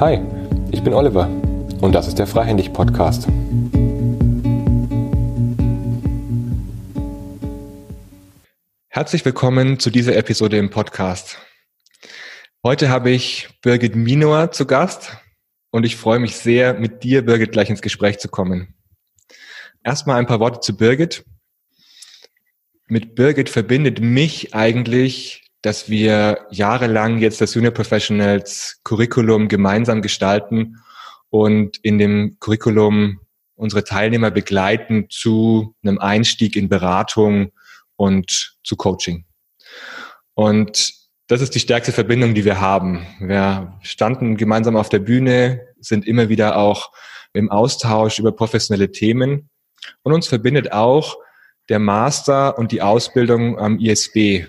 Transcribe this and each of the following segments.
Hi, ich bin Oliver und das ist der Freihändig Podcast. Herzlich willkommen zu dieser Episode im Podcast. Heute habe ich Birgit Minor zu Gast und ich freue mich sehr, mit dir, Birgit, gleich ins Gespräch zu kommen. Erstmal ein paar Worte zu Birgit. Mit Birgit verbindet mich eigentlich, dass wir jahrelang jetzt das Junior Professionals Curriculum gemeinsam gestalten und in dem Curriculum unsere Teilnehmer begleiten zu einem Einstieg in Beratung und zu Coaching. Und das ist die stärkste Verbindung, die wir haben. Wir standen gemeinsam auf der Bühne, sind immer wieder auch im Austausch über professionelle Themen. Und uns verbindet auch der Master und die Ausbildung am ISB.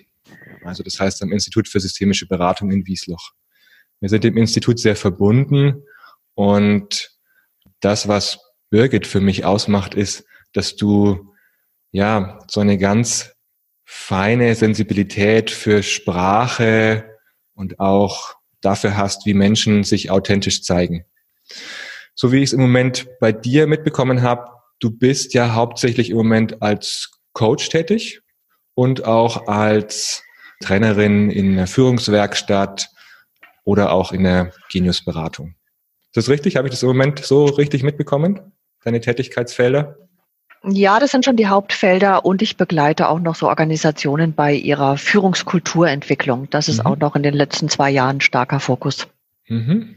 Also das heißt am Institut für systemische Beratung in Wiesloch. Wir sind dem Institut sehr verbunden und das, was Birgit für mich ausmacht, ist, dass du ja so eine ganz feine Sensibilität für Sprache und auch dafür hast, wie Menschen sich authentisch zeigen. So wie ich es im Moment bei dir mitbekommen habe, du bist ja hauptsächlich im Moment als Coach tätig und auch als Trainerin in der Führungswerkstatt oder auch in der Geniusberatung. Ist das richtig? Habe ich das im Moment so richtig mitbekommen? Deine Tätigkeitsfelder? Ja, das sind schon die Hauptfelder und ich begleite auch noch so Organisationen bei ihrer Führungskulturentwicklung. Das ist mhm. auch noch in den letzten zwei Jahren starker Fokus. Mhm.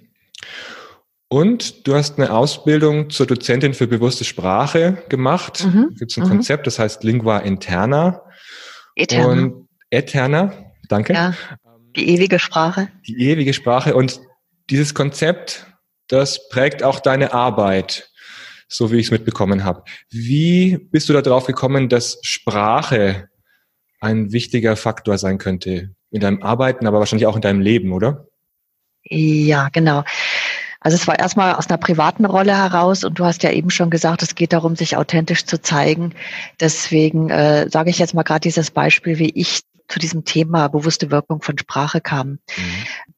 Und du hast eine Ausbildung zur Dozentin für bewusste Sprache gemacht. Mhm. Gibt es ein mhm. Konzept, das heißt Lingua Interna. Eterna. Und Eterna, danke. Ja, die ewige Sprache. Die ewige Sprache. Und dieses Konzept, das prägt auch deine Arbeit so wie ich es mitbekommen habe. Wie bist du da drauf gekommen, dass Sprache ein wichtiger Faktor sein könnte in deinem Arbeiten, aber wahrscheinlich auch in deinem Leben, oder? Ja, genau. Also es war erstmal aus einer privaten Rolle heraus und du hast ja eben schon gesagt, es geht darum, sich authentisch zu zeigen. Deswegen äh, sage ich jetzt mal gerade dieses Beispiel, wie ich zu diesem Thema bewusste Wirkung von Sprache kam. Mhm.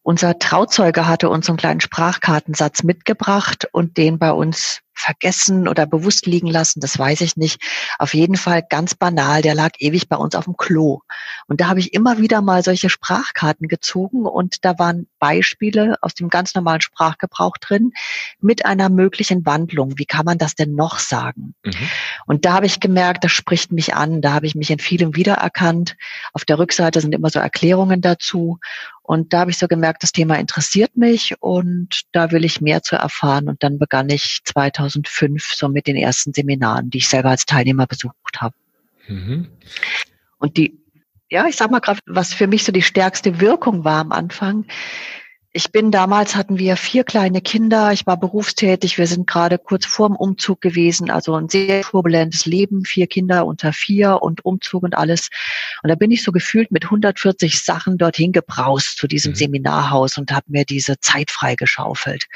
Unser Trauzeuge hatte uns einen kleinen Sprachkartensatz mitgebracht und den bei uns vergessen oder bewusst liegen lassen, das weiß ich nicht. Auf jeden Fall ganz banal, der lag ewig bei uns auf dem Klo. Und da habe ich immer wieder mal solche Sprachkarten gezogen und da waren Beispiele aus dem ganz normalen Sprachgebrauch drin mit einer möglichen Wandlung. Wie kann man das denn noch sagen? Mhm. Und da habe ich gemerkt, das spricht mich an, da habe ich mich in vielem wiedererkannt. Auf der Rückseite sind immer so Erklärungen dazu. Und da habe ich so gemerkt, das Thema interessiert mich und da will ich mehr zu erfahren. Und dann begann ich 2005 so mit den ersten Seminaren, die ich selber als Teilnehmer besucht habe. Mhm. Und die, ja, ich sag mal gerade, was für mich so die stärkste Wirkung war am Anfang, ich bin damals hatten wir vier kleine Kinder. Ich war berufstätig. Wir sind gerade kurz vorm Umzug gewesen. Also ein sehr turbulentes Leben. Vier Kinder unter vier und Umzug und alles. Und da bin ich so gefühlt mit 140 Sachen dorthin gebraust zu diesem mhm. Seminarhaus und habe mir diese Zeit freigeschaufelt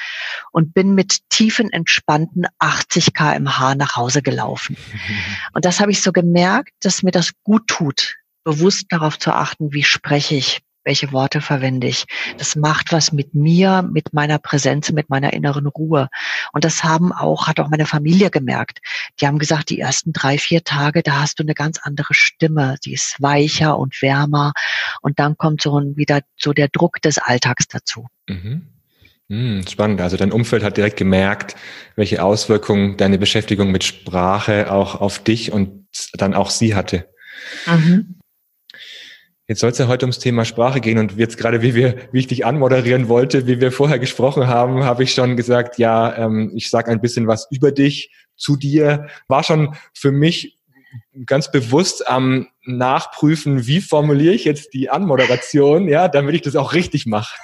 und bin mit tiefen, entspannten 80 kmh nach Hause gelaufen. Und das habe ich so gemerkt, dass mir das gut tut, bewusst darauf zu achten, wie spreche ich, welche Worte verwende ich. Das macht was mit mir, mit meiner Präsenz, mit meiner inneren Ruhe. Und das haben auch, hat auch meine Familie gemerkt. Die haben gesagt, die ersten drei, vier Tage, da hast du eine ganz andere Stimme. Die ist weicher und wärmer. Und dann kommt so ein, wieder so der Druck des Alltags dazu. Mhm. Hm, spannend. Also dein Umfeld hat direkt gemerkt, welche Auswirkungen deine Beschäftigung mit Sprache auch auf dich und dann auch sie hatte. Mhm. Jetzt soll es ja heute ums Thema Sprache gehen und jetzt gerade, wie wir, wie ich dich anmoderieren wollte, wie wir vorher gesprochen haben, habe ich schon gesagt, ja, ähm, ich sage ein bisschen was über dich, zu dir. War schon für mich ganz bewusst am Nachprüfen, wie formuliere ich jetzt die Anmoderation, ja, damit ich das auch richtig mache.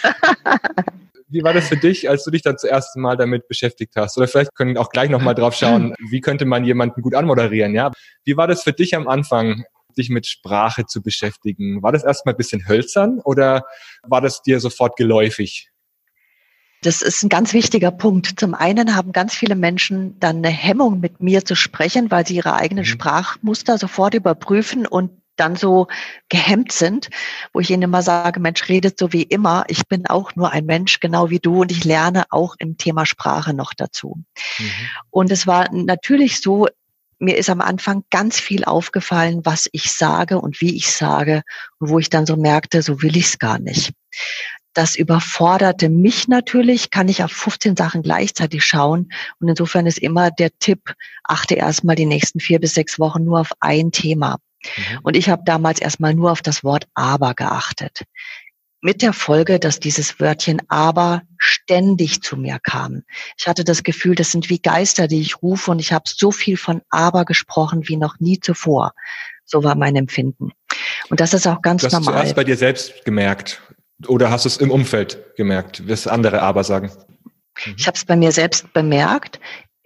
wie war das für dich, als du dich dann zuerst Mal damit beschäftigt hast? Oder vielleicht können wir auch gleich nochmal drauf schauen, wie könnte man jemanden gut anmoderieren, ja? Wie war das für dich am Anfang, dich mit Sprache zu beschäftigen? War das erstmal ein bisschen hölzern oder war das dir sofort geläufig? Das ist ein ganz wichtiger Punkt. Zum einen haben ganz viele Menschen dann eine Hemmung, mit mir zu sprechen, weil sie ihre eigenen mhm. Sprachmuster sofort überprüfen und dann so gehemmt sind, wo ich ihnen immer sage, Mensch, redet so wie immer. Ich bin auch nur ein Mensch, genau wie du, und ich lerne auch im Thema Sprache noch dazu. Mhm. Und es war natürlich so, mir ist am Anfang ganz viel aufgefallen, was ich sage und wie ich sage, und wo ich dann so merkte, so will ich es gar nicht. Das überforderte mich natürlich, kann ich auf 15 Sachen gleichzeitig schauen. Und insofern ist immer der Tipp, achte erstmal die nächsten vier bis sechs Wochen nur auf ein Thema. Mhm. Und ich habe damals erstmal nur auf das Wort aber geachtet. Mit der Folge, dass dieses Wörtchen aber ständig zu mir kam. Ich hatte das Gefühl, das sind wie Geister, die ich rufe und ich habe so viel von aber gesprochen wie noch nie zuvor. So war mein Empfinden. Und das ist auch ganz du hast normal. Hast du bei dir selbst gemerkt oder hast du es im Umfeld gemerkt, was andere aber sagen? Ich habe es bei mir selbst bemerkt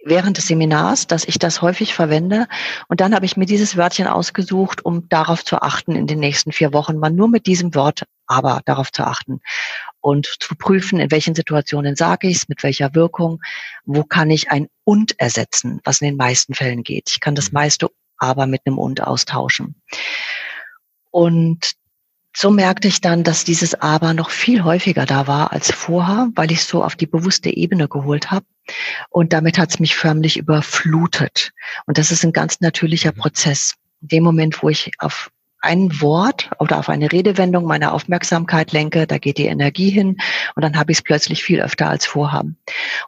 während des Seminars, dass ich das häufig verwende. Und dann habe ich mir dieses Wörtchen ausgesucht, um darauf zu achten, in den nächsten vier Wochen mal nur mit diesem Wort aber darauf zu achten und zu prüfen, in welchen Situationen sage ich es, mit welcher Wirkung, wo kann ich ein und ersetzen, was in den meisten Fällen geht. Ich kann das meiste aber mit einem und austauschen. Und so merkte ich dann, dass dieses Aber noch viel häufiger da war als vorher, weil ich es so auf die bewusste Ebene geholt habe. Und damit hat es mich förmlich überflutet. Und das ist ein ganz natürlicher mhm. Prozess. In dem Moment, wo ich auf ein Wort oder auf eine Redewendung meine Aufmerksamkeit lenke, da geht die Energie hin und dann habe ich es plötzlich viel öfter als vorhaben.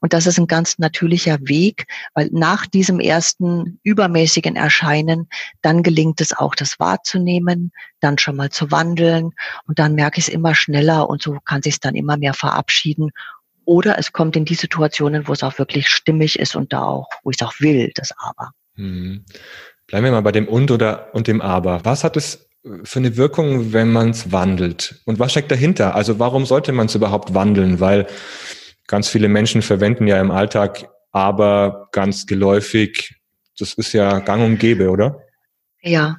Und das ist ein ganz natürlicher Weg, weil nach diesem ersten übermäßigen Erscheinen, dann gelingt es auch, das wahrzunehmen, dann schon mal zu wandeln und dann merke ich es immer schneller und so kann sich es dann immer mehr verabschieden oder es kommt in die Situationen, wo es auch wirklich stimmig ist und da auch, wo ich es auch will, das Aber. Hm. Bleiben wir mal bei dem und oder und dem aber. Was hat es für eine Wirkung, wenn man es wandelt? Und was steckt dahinter? Also warum sollte man es überhaupt wandeln? Weil ganz viele Menschen verwenden ja im Alltag aber ganz geläufig. Das ist ja gang und gäbe, oder? Ja,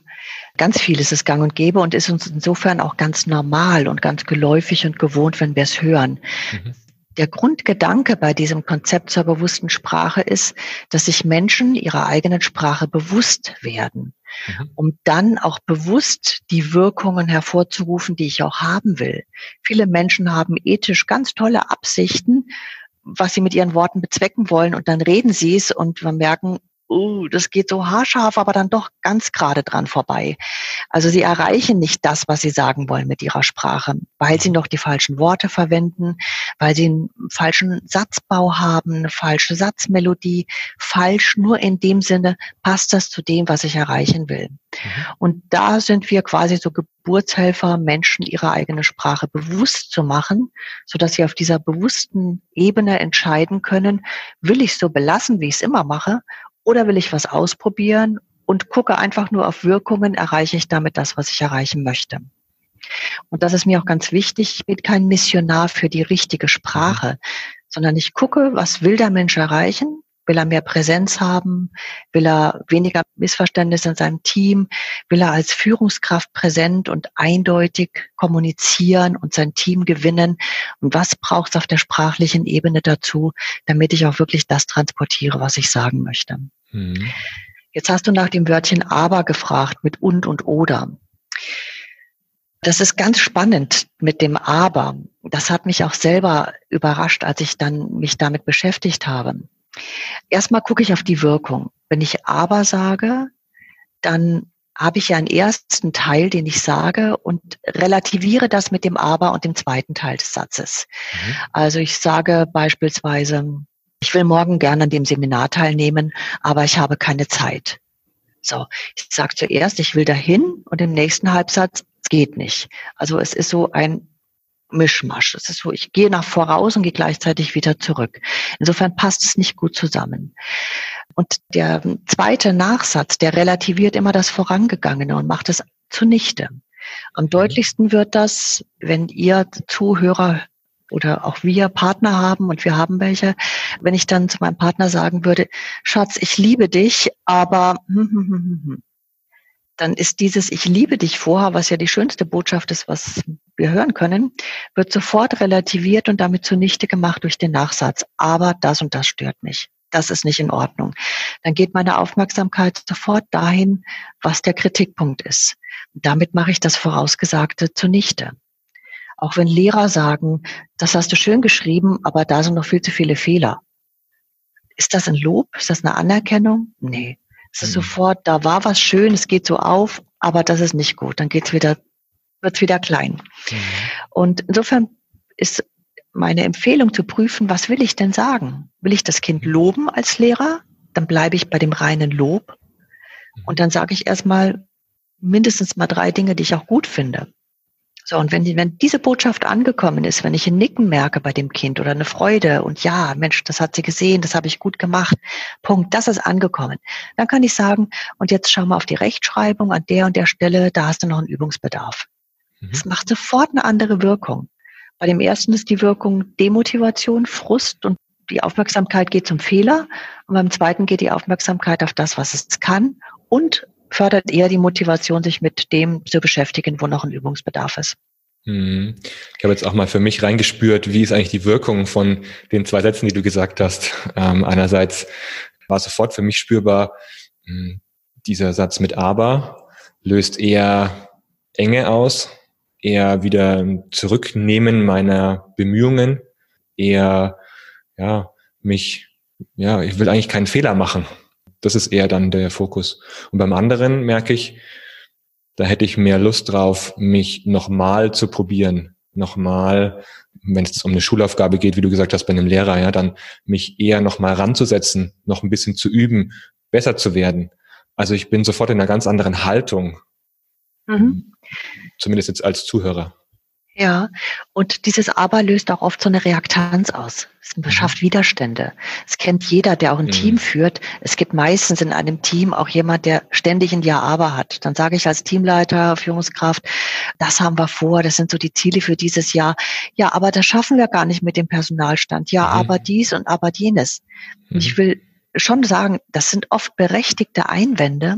ganz vieles ist gang und gäbe und ist uns insofern auch ganz normal und ganz geläufig und gewohnt, wenn wir es hören. Mhm. Der Grundgedanke bei diesem Konzept zur bewussten Sprache ist, dass sich Menschen ihrer eigenen Sprache bewusst werden, mhm. um dann auch bewusst die Wirkungen hervorzurufen, die ich auch haben will. Viele Menschen haben ethisch ganz tolle Absichten, was sie mit ihren Worten bezwecken wollen und dann reden sie es und wir merken, uh, das geht so haarscharf, aber dann doch ganz gerade dran vorbei. Also sie erreichen nicht das, was sie sagen wollen mit ihrer Sprache, weil sie noch die falschen Worte verwenden, weil sie einen falschen Satzbau haben, eine falsche Satzmelodie. Falsch nur in dem Sinne, passt das zu dem, was ich erreichen will. Mhm. Und da sind wir quasi so Geburtshelfer, Menschen ihre eigene Sprache bewusst zu machen, so dass sie auf dieser bewussten Ebene entscheiden können, will ich so belassen, wie ich es immer mache, oder will ich was ausprobieren und gucke einfach nur auf Wirkungen, erreiche ich damit das, was ich erreichen möchte. Und das ist mir auch ganz wichtig. Ich bin kein Missionar für die richtige Sprache, sondern ich gucke, was will der Mensch erreichen? Will er mehr Präsenz haben? Will er weniger Missverständnisse in seinem Team? Will er als Führungskraft präsent und eindeutig kommunizieren und sein Team gewinnen? Und was braucht es auf der sprachlichen Ebene dazu, damit ich auch wirklich das transportiere, was ich sagen möchte? Mhm. Jetzt hast du nach dem Wörtchen aber gefragt mit und und oder. Das ist ganz spannend mit dem aber. Das hat mich auch selber überrascht, als ich dann mich damit beschäftigt habe. Erstmal gucke ich auf die Wirkung. Wenn ich aber sage, dann habe ich ja einen ersten Teil, den ich sage und relativiere das mit dem aber und dem zweiten Teil des Satzes. Mhm. Also ich sage beispielsweise, ich will morgen gerne an dem Seminar teilnehmen, aber ich habe keine Zeit. So, ich sage zuerst, ich will dahin und im nächsten Halbsatz, es geht nicht. Also es ist so ein Mischmasch. Es ist so, ich gehe nach voraus und gehe gleichzeitig wieder zurück. Insofern passt es nicht gut zusammen. Und der zweite Nachsatz, der relativiert immer das Vorangegangene und macht es zunichte. Am mhm. deutlichsten wird das, wenn ihr Zuhörer oder auch wir Partner haben und wir haben welche, wenn ich dann zu meinem Partner sagen würde, Schatz, ich liebe dich, aber dann ist dieses Ich liebe dich vorher, was ja die schönste Botschaft ist, was wir hören können, wird sofort relativiert und damit zunichte gemacht durch den Nachsatz. Aber das und das stört mich. das ist nicht in Ordnung. Dann geht meine Aufmerksamkeit sofort dahin, was der Kritikpunkt ist. Damit mache ich das Vorausgesagte zunichte. Auch wenn Lehrer sagen, das hast du schön geschrieben, aber da sind noch viel zu viele Fehler. Ist das ein Lob? Ist das eine Anerkennung? Nee. Es ist mhm. sofort, da war was schön, es geht so auf, aber das ist nicht gut. Dann geht's wieder, wird's wieder klein. Mhm. Und insofern ist meine Empfehlung zu prüfen, was will ich denn sagen? Will ich das Kind loben als Lehrer? Dann bleibe ich bei dem reinen Lob. Und dann sage ich erstmal mindestens mal drei Dinge, die ich auch gut finde. So, und wenn, wenn diese Botschaft angekommen ist, wenn ich ein Nicken merke bei dem Kind oder eine Freude und ja, Mensch, das hat sie gesehen, das habe ich gut gemacht, Punkt, das ist angekommen, dann kann ich sagen, und jetzt schau mal auf die Rechtschreibung an der und der Stelle, da hast du noch einen Übungsbedarf. Mhm. Das macht sofort eine andere Wirkung. Bei dem ersten ist die Wirkung Demotivation, Frust und die Aufmerksamkeit geht zum Fehler. Und beim zweiten geht die Aufmerksamkeit auf das, was es kann und fördert eher die Motivation, sich mit dem zu beschäftigen, wo noch ein Übungsbedarf ist. Hm. Ich habe jetzt auch mal für mich reingespürt, wie ist eigentlich die Wirkung von den zwei Sätzen, die du gesagt hast. Ähm, einerseits war sofort für mich spürbar, hm, dieser Satz mit aber löst eher Enge aus, eher wieder zurücknehmen meiner Bemühungen, eher, ja, mich, ja, ich will eigentlich keinen Fehler machen. Das ist eher dann der Fokus. Und beim anderen merke ich, da hätte ich mehr Lust drauf, mich nochmal zu probieren, nochmal, wenn es um eine Schulaufgabe geht, wie du gesagt hast, bei einem Lehrer, ja, dann mich eher nochmal ranzusetzen, noch ein bisschen zu üben, besser zu werden. Also ich bin sofort in einer ganz anderen Haltung. Mhm. Zumindest jetzt als Zuhörer. Ja, und dieses Aber löst auch oft so eine Reaktanz aus. Es mhm. schafft Widerstände. Es kennt jeder, der auch ein mhm. Team führt. Es gibt meistens in einem Team auch jemand, der ständig ein Ja-Aber hat. Dann sage ich als Teamleiter, Führungskraft, das haben wir vor, das sind so die Ziele für dieses Jahr. Ja, aber das schaffen wir gar nicht mit dem Personalstand. Ja, mhm. aber dies und aber jenes. Mhm. Ich will schon sagen, das sind oft berechtigte Einwände.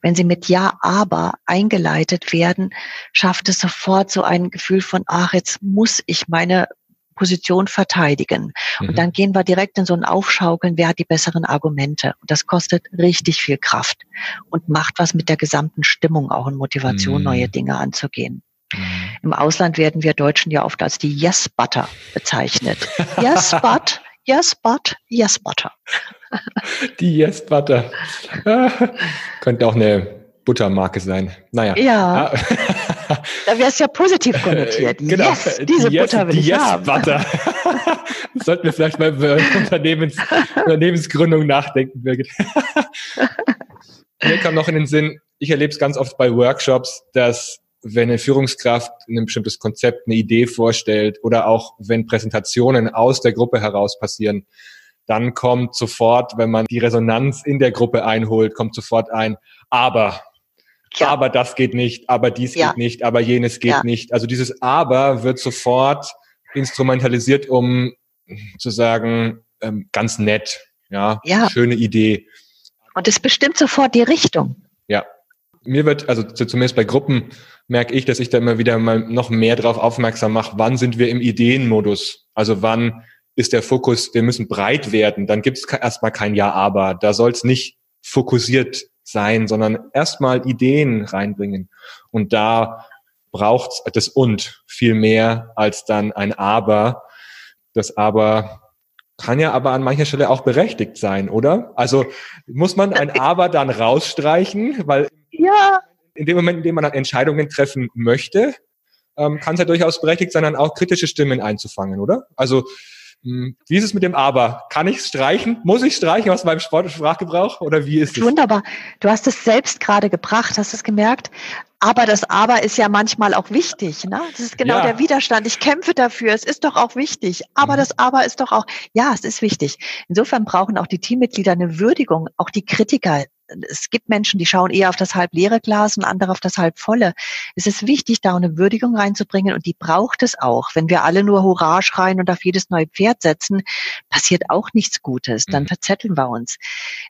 Wenn sie mit Ja, aber eingeleitet werden, schafft es sofort so ein Gefühl von, ach, jetzt muss ich meine Position verteidigen. Mhm. Und dann gehen wir direkt in so ein Aufschaukeln, wer hat die besseren Argumente. Und das kostet richtig viel Kraft und macht was mit der gesamten Stimmung auch und Motivation, mhm. neue Dinge anzugehen. Mhm. Im Ausland werden wir Deutschen ja oft als die Yes-Butter bezeichnet. yes, but, yes, but, yes, butter. Die Yes Butter. Könnte auch eine Buttermarke sein. Naja. Ja. da wäre es ja positiv konnotiert. Genau. Yes, diese die Butter will die ich yes haben. Butter. Sollten wir vielleicht mal über Unternehmens, Unternehmensgründung nachdenken, Birgit. Mir kam noch in den Sinn, ich erlebe es ganz oft bei Workshops, dass wenn eine Führungskraft ein bestimmtes Konzept, eine Idee vorstellt oder auch wenn Präsentationen aus der Gruppe heraus passieren, dann kommt sofort, wenn man die Resonanz in der Gruppe einholt, kommt sofort ein, aber, ja. aber das geht nicht, aber dies ja. geht nicht, aber jenes geht ja. nicht. Also dieses aber wird sofort instrumentalisiert, um zu sagen, ähm, ganz nett, ja, ja, schöne Idee. Und es bestimmt sofort die Richtung. Ja. Mir wird, also zumindest bei Gruppen merke ich, dass ich da immer wieder mal noch mehr darauf aufmerksam mache, wann sind wir im Ideenmodus? Also wann ist der Fokus, wir müssen breit werden, dann gibt es erstmal kein Ja, aber. Da soll es nicht fokussiert sein, sondern erstmal Ideen reinbringen. Und da braucht das und viel mehr als dann ein Aber. Das Aber kann ja aber an mancher Stelle auch berechtigt sein, oder? Also muss man ein Aber dann rausstreichen, weil ja. in dem Moment, in dem man dann Entscheidungen treffen möchte, ähm, kann es ja durchaus berechtigt sein, dann auch kritische Stimmen einzufangen, oder? Also hm, wie ist es mit dem Aber? Kann ich es streichen? Muss ich streichen aus meinem Sport Sprachgebrauch oder wie ist es? Wunderbar. Du hast es selbst gerade gebracht, hast es gemerkt. Aber das Aber ist ja manchmal auch wichtig. Ne? Das ist genau ja. der Widerstand. Ich kämpfe dafür. Es ist doch auch wichtig. Aber mhm. das Aber ist doch auch, ja, es ist wichtig. Insofern brauchen auch die Teammitglieder eine Würdigung. Auch die Kritiker es gibt Menschen, die schauen eher auf das halb leere Glas und andere auf das halb volle. Es ist wichtig, da eine Würdigung reinzubringen und die braucht es auch. Wenn wir alle nur Hurra schreien und auf jedes neue Pferd setzen, passiert auch nichts Gutes. Dann mhm. verzetteln wir uns.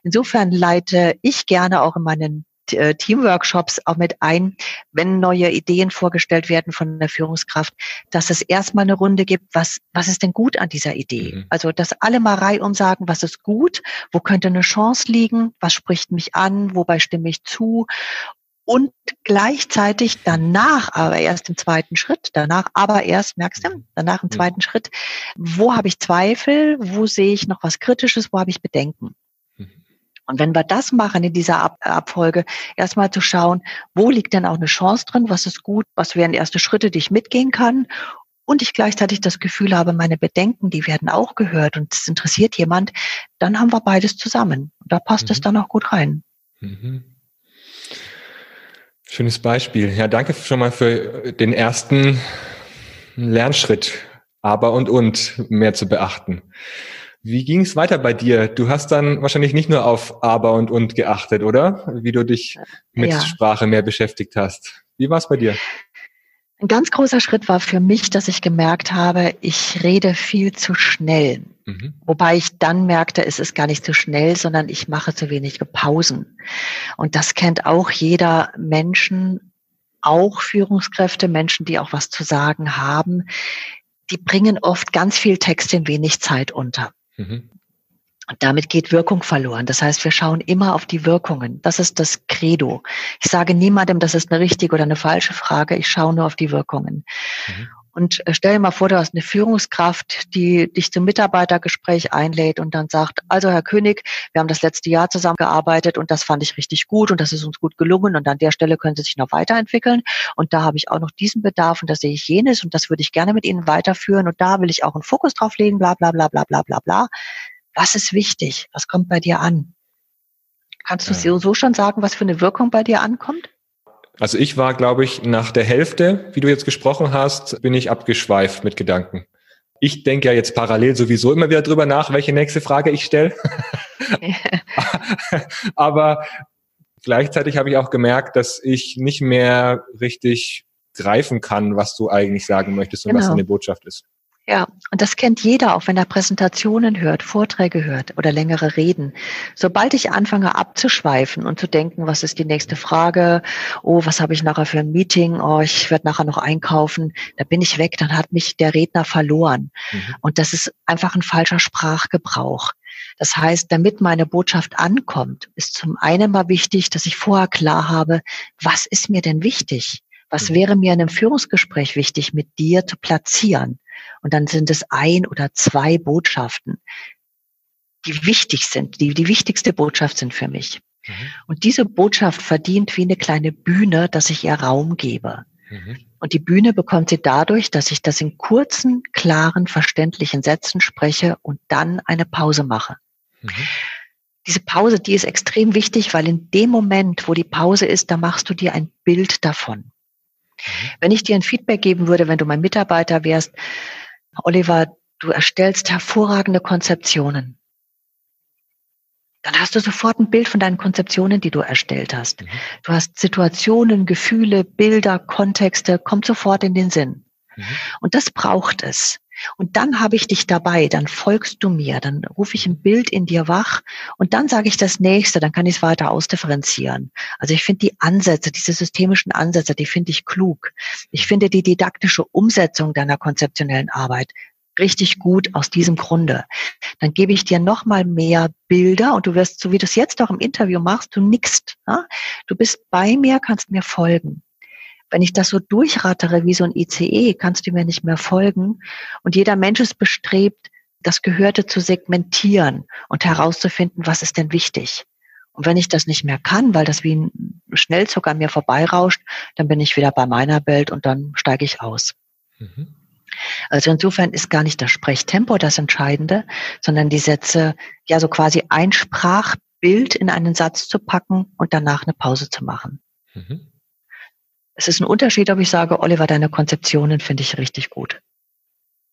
Insofern leite ich gerne auch in meinen äh, Teamworkshops auch mit ein, wenn neue Ideen vorgestellt werden von der Führungskraft, dass es erstmal eine Runde gibt, was, was ist denn gut an dieser Idee? Mhm. Also, dass alle mal reihum sagen, was ist gut, wo könnte eine Chance liegen, was spricht mich an, wobei stimme ich zu und gleichzeitig danach, aber erst im zweiten Schritt, danach aber erst, merkst du, danach im zweiten Schritt, wo habe ich Zweifel, wo sehe ich noch was Kritisches, wo habe ich Bedenken. Und wenn wir das machen in dieser Ab Abfolge, erstmal zu schauen, wo liegt denn auch eine Chance drin, was ist gut, was wären erste Schritte, die ich mitgehen kann und ich gleichzeitig das Gefühl habe, meine Bedenken, die werden auch gehört und es interessiert jemand, dann haben wir beides zusammen. Und da passt mhm. es dann auch gut rein. Mhm. Schönes Beispiel. Ja, danke schon mal für den ersten Lernschritt, aber und und mehr zu beachten. Wie ging es weiter bei dir? Du hast dann wahrscheinlich nicht nur auf aber und und geachtet, oder? Wie du dich mit ja. Sprache mehr beschäftigt hast. Wie war es bei dir? Ein ganz großer Schritt war für mich, dass ich gemerkt habe, ich rede viel zu schnell. Mhm. Wobei ich dann merkte, es ist gar nicht zu schnell, sondern ich mache zu wenige Pausen. Und das kennt auch jeder Menschen, auch Führungskräfte, Menschen, die auch was zu sagen haben. Die bringen oft ganz viel Text in wenig Zeit unter. Mhm. Und damit geht Wirkung verloren. Das heißt, wir schauen immer auf die Wirkungen. Das ist das Credo. Ich sage niemandem, das ist eine richtige oder eine falsche Frage. Ich schaue nur auf die Wirkungen. Mhm. Und äh, stell dir mal vor, du hast eine Führungskraft, die dich zum Mitarbeitergespräch einlädt und dann sagt, also Herr König, wir haben das letzte Jahr zusammengearbeitet und das fand ich richtig gut und das ist uns gut gelungen und an der Stelle können Sie sich noch weiterentwickeln und da habe ich auch noch diesen Bedarf und da sehe ich jenes und das würde ich gerne mit Ihnen weiterführen und da will ich auch einen Fokus drauf legen, bla bla bla bla bla bla bla. Was ist wichtig? Was kommt bei dir an? Kannst du ja. so schon sagen, was für eine Wirkung bei dir ankommt? Also ich war, glaube ich, nach der Hälfte, wie du jetzt gesprochen hast, bin ich abgeschweift mit Gedanken. Ich denke ja jetzt parallel sowieso immer wieder drüber nach, welche nächste Frage ich stelle. Aber gleichzeitig habe ich auch gemerkt, dass ich nicht mehr richtig greifen kann, was du eigentlich sagen möchtest und genau. was deine Botschaft ist. Ja, und das kennt jeder, auch wenn er Präsentationen hört, Vorträge hört oder längere Reden. Sobald ich anfange abzuschweifen und zu denken, was ist die nächste Frage, oh, was habe ich nachher für ein Meeting, oh, ich werde nachher noch einkaufen, da bin ich weg, dann hat mich der Redner verloren. Mhm. Und das ist einfach ein falscher Sprachgebrauch. Das heißt, damit meine Botschaft ankommt, ist zum einen mal wichtig, dass ich vorher klar habe, was ist mir denn wichtig? Was mhm. wäre mir in einem Führungsgespräch wichtig, mit dir zu platzieren? Und dann sind es ein oder zwei Botschaften, die wichtig sind, die die wichtigste Botschaft sind für mich. Mhm. Und diese Botschaft verdient wie eine kleine Bühne, dass ich ihr Raum gebe. Mhm. Und die Bühne bekommt sie dadurch, dass ich das in kurzen, klaren, verständlichen Sätzen spreche und dann eine Pause mache. Mhm. Diese Pause, die ist extrem wichtig, weil in dem Moment, wo die Pause ist, da machst du dir ein Bild davon. Mhm. Wenn ich dir ein Feedback geben würde, wenn du mein Mitarbeiter wärst, Oliver, du erstellst hervorragende Konzeptionen. Dann hast du sofort ein Bild von deinen Konzeptionen, die du erstellt hast. Mhm. Du hast Situationen, Gefühle, Bilder, Kontexte, kommt sofort in den Sinn. Mhm. Und das braucht es. Und dann habe ich dich dabei, dann folgst du mir, dann rufe ich ein Bild in dir wach und dann sage ich das nächste, dann kann ich es weiter ausdifferenzieren. Also ich finde die Ansätze, diese systemischen Ansätze, die finde ich klug. Ich finde die didaktische Umsetzung deiner konzeptionellen Arbeit richtig gut aus diesem Grunde. Dann gebe ich dir noch mal mehr Bilder und du wirst, so wie du es jetzt auch im Interview machst, du nickst. Ja? Du bist bei mir, kannst mir folgen. Wenn ich das so durchrattere wie so ein ICE, kannst du mir nicht mehr folgen. Und jeder Mensch ist bestrebt, das Gehörte zu segmentieren und herauszufinden, was ist denn wichtig. Und wenn ich das nicht mehr kann, weil das wie ein Schnellzug an mir vorbeirauscht, dann bin ich wieder bei meiner Welt und dann steige ich aus. Mhm. Also insofern ist gar nicht das Sprechtempo das Entscheidende, sondern die Sätze, ja so quasi ein Sprachbild in einen Satz zu packen und danach eine Pause zu machen. Mhm. Es ist ein Unterschied, ob ich sage, Oliver, deine Konzeptionen finde ich richtig gut.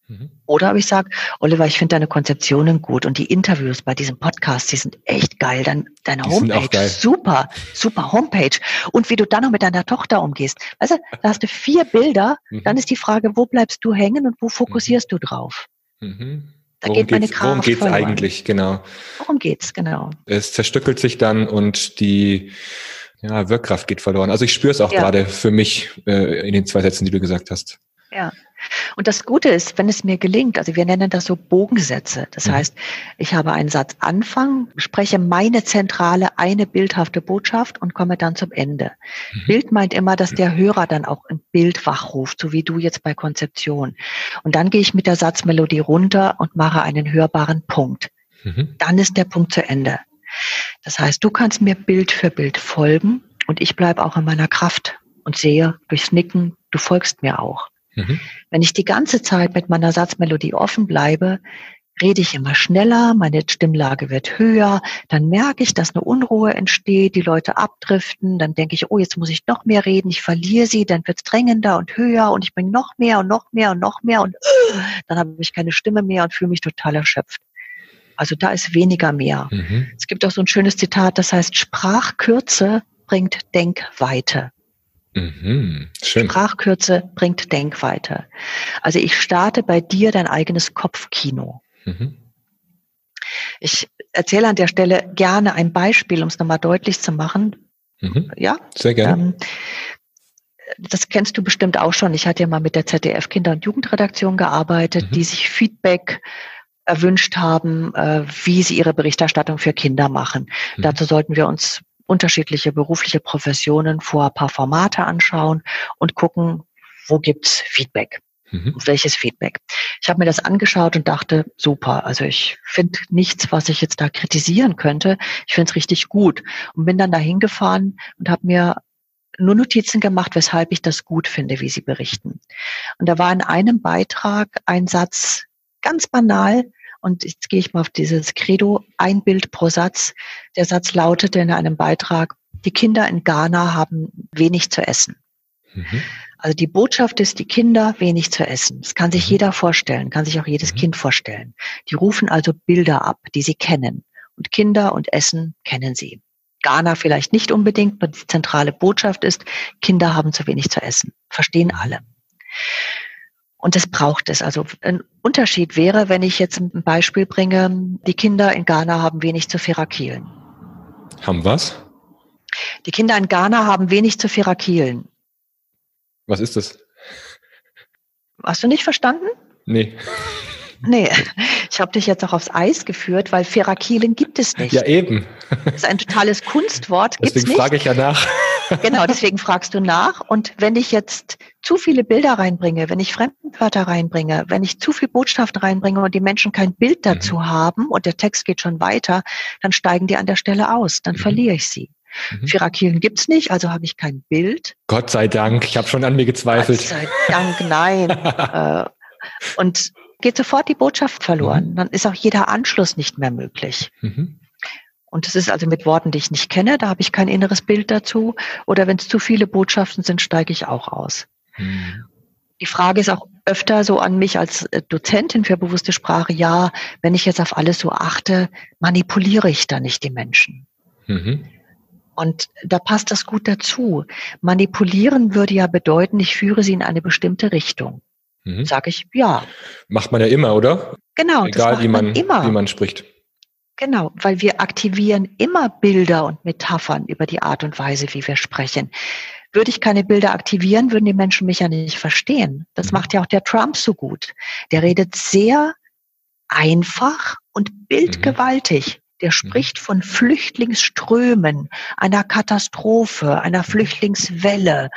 Mhm. Oder ob ich sage, Oliver, ich finde deine Konzeptionen gut und die Interviews bei diesem Podcast, die sind echt geil. Dann deine die Homepage, super, super Homepage. Und wie du dann noch mit deiner Tochter umgehst. Weißt du, da hast du vier Bilder, mhm. dann ist die Frage, wo bleibst du hängen und wo fokussierst mhm. du drauf? Mhm. Da worum geht meine Kraft Worum geht's eigentlich, genau? Worum geht's, genau? Es zerstückelt sich dann und die Ja, Wirkkraft geht verloren. Also ich spüre es auch ja. gerade für mich äh, in den zwei Sätzen, die du gesagt hast. Ja. Und das Gute ist, wenn es mir gelingt, also wir nennen das so Bogensätze. Das mhm. heißt, ich habe einen Satz Anfang, spreche meine zentrale, eine bildhafte Botschaft und komme dann zum Ende. Mhm. Bild meint immer, dass der Hörer dann auch ein Bild wachruft, so wie du jetzt bei Konzeption. Und dann gehe ich mit der Satzmelodie runter und mache einen hörbaren Punkt. Mhm. Dann ist der Punkt zu Ende. Das heißt, du kannst mir Bild für Bild folgen und ich bleibe auch in meiner Kraft und sehe durchs Nicken, du folgst mir auch. Mhm. Wenn ich die ganze Zeit mit meiner Satzmelodie offen bleibe, rede ich immer schneller, meine Stimmlage wird höher, dann merke ich, dass eine Unruhe entsteht, die Leute abdriften, dann denke ich, oh, jetzt muss ich noch mehr reden, ich verliere sie, dann wird es drängender und höher und ich bringe noch mehr und noch mehr und noch mehr und uh, dann habe ich keine Stimme mehr und fühle mich total erschöpft. Also da ist weniger mehr. Mhm. Es gibt auch so ein schönes Zitat, das heißt, Sprachkürze bringt Denkweite. Mhm, schön. Sprachkürze bringt Denkweite. Also ich starte bei dir dein eigenes Kopfkino. Mhm. Ich erzähle an der Stelle gerne ein Beispiel, um es nochmal deutlich zu machen. Mhm. Ja? Sehr gerne. Ähm, das kennst du bestimmt auch schon. Ich hatte ja mal mit der ZDF Kinder- und Jugendredaktion gearbeitet, mhm. die sich Feedback erwünscht haben, äh, wie sie ihre Berichterstattung für Kinder machen. Mhm. Dazu sollten wir uns unterschiedliche berufliche Professionen vor ein paar Formate anschauen und gucken, wo gibt's Feedback. Mhm. Welches Feedback? Ich habe mir das angeschaut und dachte, super. Also ich finde nichts, was ich jetzt da kritisieren könnte. Ich finde es richtig gut und bin dann dahin gefahren und habe mir nur Notizen gemacht, weshalb ich das gut finde, wie Sie berichten. Und da war in einem Beitrag ein Satz ganz banal, und jetzt gehe ich mal auf dieses Credo, ein Bild pro Satz. Der Satz lautete in einem Beitrag, die Kinder in Ghana haben wenig zu essen. Mhm. Also die Botschaft ist, die Kinder wenig zu essen. Das kann sich mhm. jeder vorstellen, kann sich auch jedes mhm. Kind vorstellen. Die rufen also Bilder ab, die sie kennen. Und Kinder und Essen kennen sie. Ghana vielleicht nicht unbedingt, aber die zentrale Botschaft ist, Kinder haben zu wenig zu essen. Verstehen alle. Und das braucht es. Also ein Unterschied wäre, wenn ich jetzt ein Beispiel bringe, die Kinder in Ghana haben wenig zu Ferakilen. Haben was? Die Kinder in Ghana haben wenig zu Ferakilen. Was ist das? Hast du nicht verstanden? Nee. Nee, ich habe dich jetzt auch aufs Eis geführt, weil Ferakilen gibt es nicht. Ja, eben. Das ist ein totales Kunstwort. Deswegen frage ich ja nach. Genau, deswegen fragst du nach. Und wenn ich jetzt zu viele Bilder reinbringe, wenn ich Fremdenwörter reinbringe, wenn ich zu viel Botschaft reinbringe und die Menschen kein Bild mhm. dazu mhm. haben und der Text geht schon weiter, dann steigen die an der Stelle aus, dann mhm. verliere ich sie. Mhm. Firakilen gibt's nicht, also habe ich kein Bild. Gott sei Dank, ich habe schon an mir gezweifelt. Gott sei Dank, nein. Äh, und geht sofort die Botschaft verloren. Mhm. Dann ist auch jeder Anschluss nicht mehr möglich. Mhm. Und das ist also mit Worten, die ich nicht kenne, da habe ich kein inneres Bild dazu. Oder wenn es zu viele Botschaften sind, steige ich auch aus. Mhm. Die Frage ist auch öfter so an mich als äh, Dozentin für bewusste Sprache, ja, wenn ich jetzt auf alles so achte, manipuliere ich da nicht die Menschen. Mhm. Und da passt das gut dazu. Manipulieren würde ja bedeuten, ich führe sie in eine bestimmte Richtung. Mhm. Sage ich ja. Macht man ja immer, oder? Genau. Egal, wie man, man immer. wie man spricht. Genau, weil wir aktivieren immer Bilder und Metaphern über die Art und Weise, wie wir sprechen. Würde ich keine Bilder aktivieren, würden die Menschen mich ja nicht verstehen. Das mhm. macht ja auch der Trump so gut. Der redet sehr einfach und bildgewaltig. Der mhm. spricht von Flüchtlingsströmen, einer Katastrophe, einer Flüchtlingswelle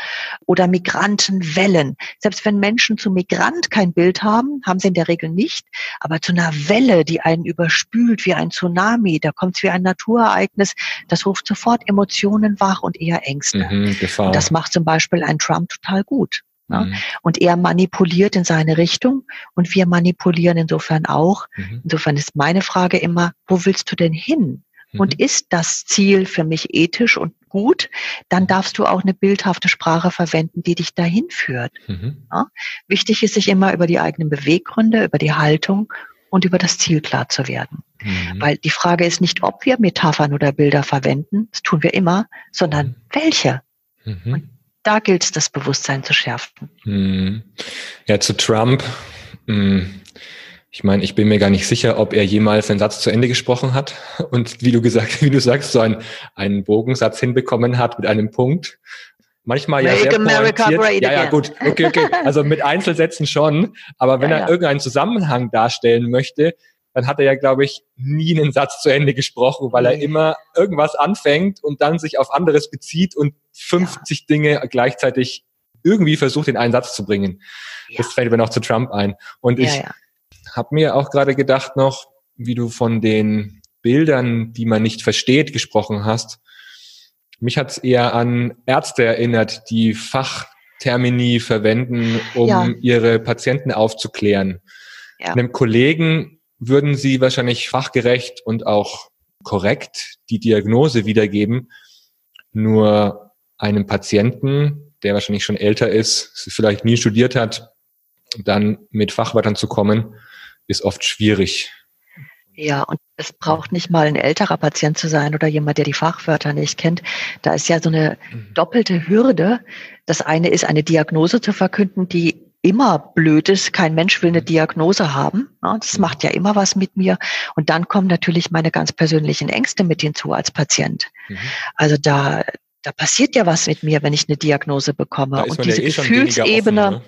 oder Migrantenwellen. Selbst wenn Menschen zu Migrant kein Bild haben, haben sie in der Regel nicht, aber zu einer Welle, die einen überspült wie ein Tsunami, da kommt es wie ein Naturereignis, das ruft sofort Emotionen wach und eher Ängste. Mhm, und das macht zum Beispiel ein Trump total gut. Ne? Mhm. Und er manipuliert in seine Richtung und wir manipulieren insofern auch. Mhm. Insofern ist meine Frage immer, wo willst du denn hin? Mhm. Und ist das Ziel für mich ethisch und gut, dann mhm. darfst du auch eine bildhafte Sprache verwenden, die dich dahin führt. Ja? Wichtig ist sich immer über die eigenen Beweggründe, über die Haltung und über das Ziel klar zu werden. Mhm. Weil die Frage ist nicht, ob wir Metaphern oder Bilder verwenden, das tun wir immer, sondern welche. Und da gilt es, das Bewusstsein zu schärfen. Hm. Ja, zu Trump. Hm. Ich meine, ich bin mir gar nicht sicher, ob er jemals einen Satz zu Ende gesprochen hat und wie du gesagt, wie du sagst, so einen, einen Bogensatz hinbekommen hat mit einem Punkt. Manchmal Make ja sehr America great Ja, ja, gut. Okay, okay. Also mit Einzelsätzen schon. Aber wenn ja, er irgendeinen Zusammenhang darstellen möchte, dann hat er ja, glaube ich, nie einen Satz zu Ende gesprochen, weil er immer irgendwas anfängt und dann sich auf anderes bezieht und 50 ja. Dinge gleichzeitig irgendwie versucht, in einen Satz zu bringen. Ja. Das fällt mir noch zu Trump ein. Und ich ja, habe mir auch gerade gedacht noch, wie du von den Bildern, die man nicht versteht, gesprochen hast. Mich hat es eher an Ärzte erinnert, die Fachtermini verwenden, um ja. ihre Patienten aufzuklären. Ja. Einem Kollegen würden sie wahrscheinlich fachgerecht und auch korrekt die Diagnose wiedergeben. Nur einem Patienten, der wahrscheinlich schon älter ist, vielleicht nie studiert hat, dann mit Fachwörtern zu kommen, ist oft schwierig. Ja, und es braucht nicht mal ein älterer Patient zu sein oder jemand, der die Fachwörter nicht kennt. Da ist ja so eine mhm. doppelte Hürde. Das eine ist, eine Diagnose zu verkünden, die immer blöd ist. Kein Mensch will eine mhm. Diagnose haben. Das mhm. macht ja immer was mit mir. Und dann kommen natürlich meine ganz persönlichen Ängste mit hinzu als Patient. Mhm. Also da, da passiert ja was mit mir, wenn ich eine Diagnose bekomme. Und diese ja eh Gefühlsebene, offen, ne?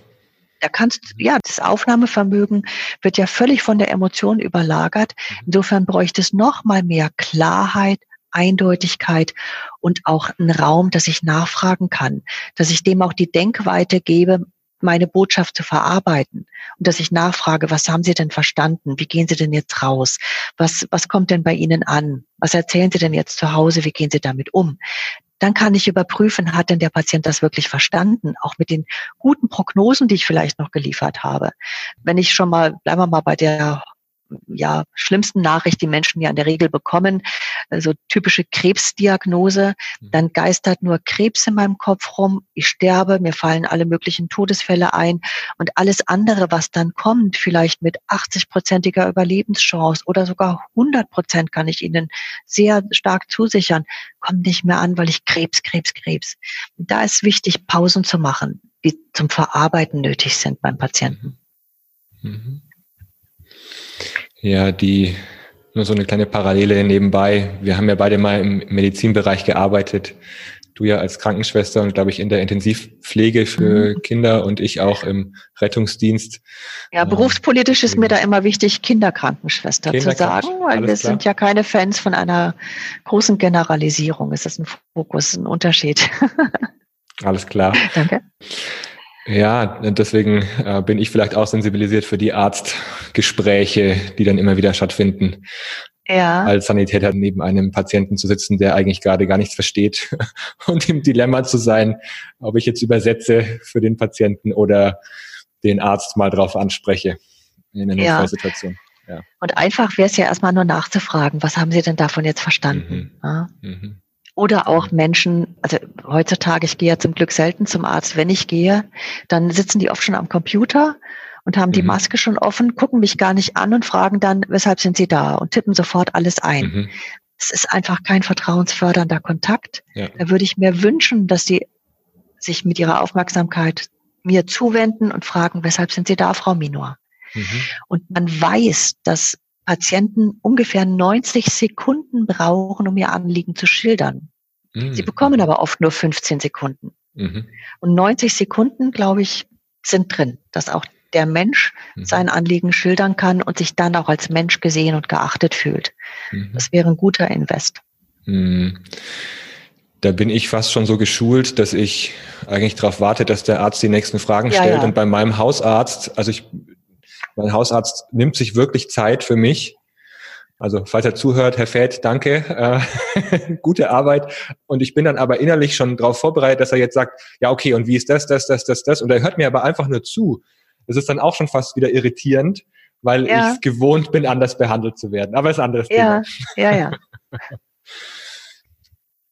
da kannst, ja, das Aufnahmevermögen wird ja völlig von der Emotion überlagert. Mhm. Insofern bräuchte es noch mal mehr Klarheit, Eindeutigkeit und auch einen Raum, dass ich nachfragen kann, dass ich dem auch die Denkweite gebe, meine Botschaft zu verarbeiten und dass ich nachfrage, was haben Sie denn verstanden? Wie gehen Sie denn jetzt raus? Was, was kommt denn bei Ihnen an? Was erzählen Sie denn jetzt zu Hause? Wie gehen Sie damit um? dann kann ich überprüfen, hat denn der Patient das wirklich verstanden, auch mit den guten Prognosen, die ich vielleicht noch geliefert habe. Wenn ich schon mal, bleiben wir mal bei der ja, schlimmsten Nachricht, die Menschen ja in der Regel bekommen, so also typische Krebsdiagnose, mhm. dann geistert nur Krebs in meinem Kopf rum, ich sterbe, mir fallen alle möglichen Todesfälle ein und alles andere, was dann kommt, vielleicht mit 80-prozentiger Überlebenschance oder sogar 100 Prozent kann ich Ihnen sehr stark zusichern, kommt nicht mehr an, weil ich Krebs, Krebs, Krebs. Und da ist wichtig, Pausen zu machen, die zum Verarbeiten nötig sind beim Patienten. Mhm. Ja, die nur so eine kleine Parallele nebenbei. Wir haben ja beide mal im Medizinbereich gearbeitet. Du ja als Krankenschwester und glaube ich in der Intensivpflege für mhm. Kinder und ich auch im Rettungsdienst. Ja, berufspolitisch ist mir da immer wichtig, Kinderkrankenschwester zu sagen, weil wir klar. sind ja keine Fans von einer großen Generalisierung. Es ist ein Fokus, ein Unterschied. Alles klar. Danke. Ja, deswegen äh, bin ich vielleicht auch sensibilisiert für die Arztgespräche, die dann immer wieder stattfinden. Ja. Als Sanitäter neben einem Patienten zu sitzen, der eigentlich gerade gar nichts versteht und im Dilemma zu sein, ob ich jetzt übersetze für den Patienten oder den Arzt mal drauf anspreche in einer Notfallsituation. Ja. Und einfach wäre es ja erstmal nur nachzufragen, was haben Sie denn davon jetzt verstanden? Mhm. Ja? Mhm. Oder auch Menschen, also heutzutage, ich gehe ja zum Glück selten zum Arzt. Wenn ich gehe, dann sitzen die oft schon am Computer und haben die mhm. Maske schon offen, gucken mich gar nicht an und fragen dann, weshalb sind sie da und tippen sofort alles ein. Mhm. Es ist einfach kein vertrauensfördernder Kontakt. Ja. Da würde ich mir wünschen, dass sie sich mit ihrer Aufmerksamkeit mir zuwenden und fragen, weshalb sind Sie da, Frau Minor? Mhm. Und man weiß, dass Patienten ungefähr 90 Sekunden brauchen, um ihr Anliegen zu schildern. Mhm. Sie bekommen aber oft nur 15 Sekunden. Mhm. Und 90 Sekunden, glaube ich, sind drin, dass auch der Mensch mhm. sein Anliegen schildern kann und sich dann auch als Mensch gesehen und geachtet fühlt. Mhm. Das wäre ein guter Invest. Mhm. Da bin ich fast schon so geschult, dass ich eigentlich darauf warte, dass der Arzt die nächsten Fragen ja, stellt. Ja. Und bei meinem Hausarzt, also ich mein Hausarzt nimmt sich wirklich Zeit für mich. Also falls er zuhört, Herr Feld, danke, äh, gute Arbeit. Und ich bin dann aber innerlich schon darauf vorbereitet, dass er jetzt sagt, ja okay, und wie ist das, das, das, das, das? Und er hört mir aber einfach nur zu. Das ist dann auch schon fast wieder irritierend, weil ja. ich gewohnt bin, anders behandelt zu werden. Aber es ist ein anderes ja. Thema. Ja, ja.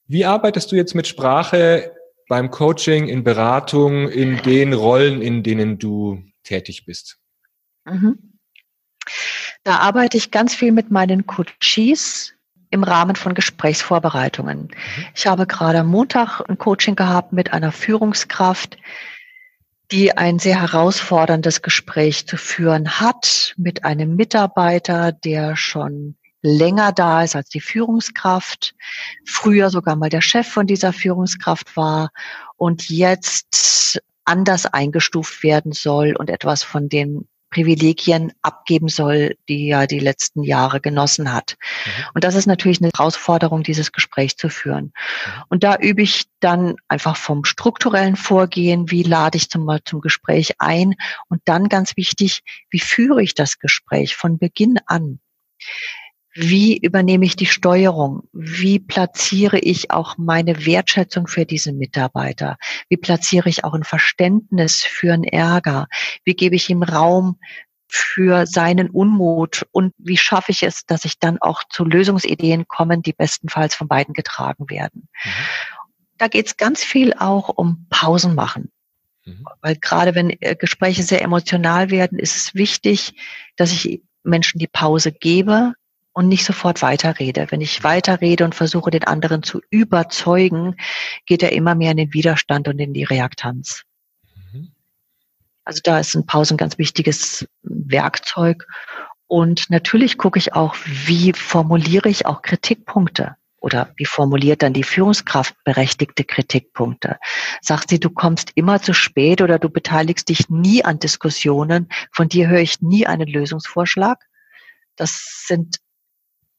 Wie arbeitest du jetzt mit Sprache beim Coaching, in Beratung, in den Rollen, in denen du tätig bist? Mhm. Da arbeite ich ganz viel mit meinen Coaches im Rahmen von Gesprächsvorbereitungen. Mhm. Ich habe gerade am Montag ein Coaching gehabt mit einer Führungskraft, die ein sehr herausforderndes Gespräch zu führen hat mit einem Mitarbeiter, der schon länger da ist als die Führungskraft, früher sogar mal der Chef von dieser Führungskraft war und jetzt anders eingestuft werden soll und etwas von den Privilegien abgeben soll, die er die letzten Jahre genossen hat. Mhm. Und das ist natürlich eine Herausforderung, dieses Gespräch zu führen. Mhm. Und da übe ich dann einfach vom strukturellen Vorgehen, wie lade ich zum, zum Gespräch ein und dann ganz wichtig, wie führe ich das Gespräch von Beginn an? Wie übernehme ich die Steuerung? Wie platziere ich auch meine Wertschätzung für diesen Mitarbeiter? Wie platziere ich auch ein Verständnis für einen Ärger? Wie gebe ich ihm Raum für seinen Unmut? Und wie schaffe ich es, dass ich dann auch zu Lösungsideen komme, die bestenfalls von beiden getragen werden? Mhm. Da geht es ganz viel auch um Pausen machen. Mhm. Weil gerade wenn äh, Gespräche sehr emotional werden, ist es wichtig, dass ich Menschen die Pause gebe, und nicht sofort weiterrede. Wenn ich weiterrede und versuche, den anderen zu überzeugen, geht er immer mehr in den Widerstand und in die Reaktanz. Mhm. Also da ist ein Pause ein ganz wichtiges Werkzeug. Und natürlich gucke ich auch, wie formuliere ich auch Kritikpunkte oder wie formuliert dann die Führungskraft berechtigte Kritikpunkte? Sagt sie, du kommst immer zu spät oder du beteiligst dich nie an Diskussionen, von dir höre ich nie einen Lösungsvorschlag? Das sind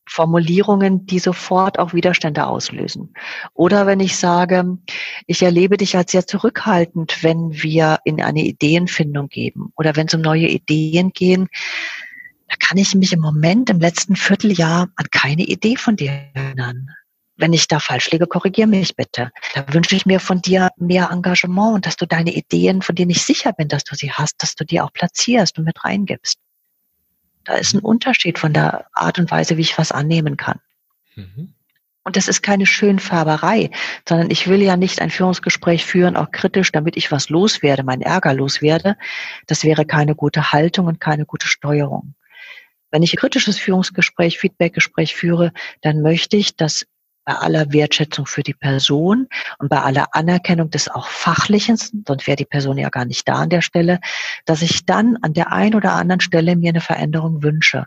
Formulierungen, die sofort auch Widerstände auslösen. Oder wenn ich sage, ich erlebe dich als sehr zurückhaltend, wenn wir in eine Ideenfindung geben oder wenn es um neue Ideen gehen, da kann ich mich im Moment, im letzten Vierteljahr an keine Idee von dir erinnern. Wenn ich da falsch liege, korrigiere mich bitte. Da wünsche ich mir von dir mehr Engagement und dass du deine Ideen, von denen ich sicher bin, dass du sie hast, dass du die auch platzierst und mit reingibst. Da ist ein Unterschied von der Art und Weise, wie ich was annehmen kann. Mhm. Und das ist keine Schönfärberei, sondern ich will ja nicht ein Führungsgespräch führen, auch kritisch, damit ich was loswerde, mein Ärger loswerde. Das wäre keine gute Haltung und keine gute Steuerung. Wenn ich ein kritisches Führungsgespräch, Feedbackgespräch führe, dann möchte ich, dass bei aller Wertschätzung für die Person und bei aller Anerkennung des auch Fachlichen, sonst wäre die Person ja gar nicht da an der Stelle, dass ich dann an der einen oder anderen Stelle mir eine Veränderung wünsche.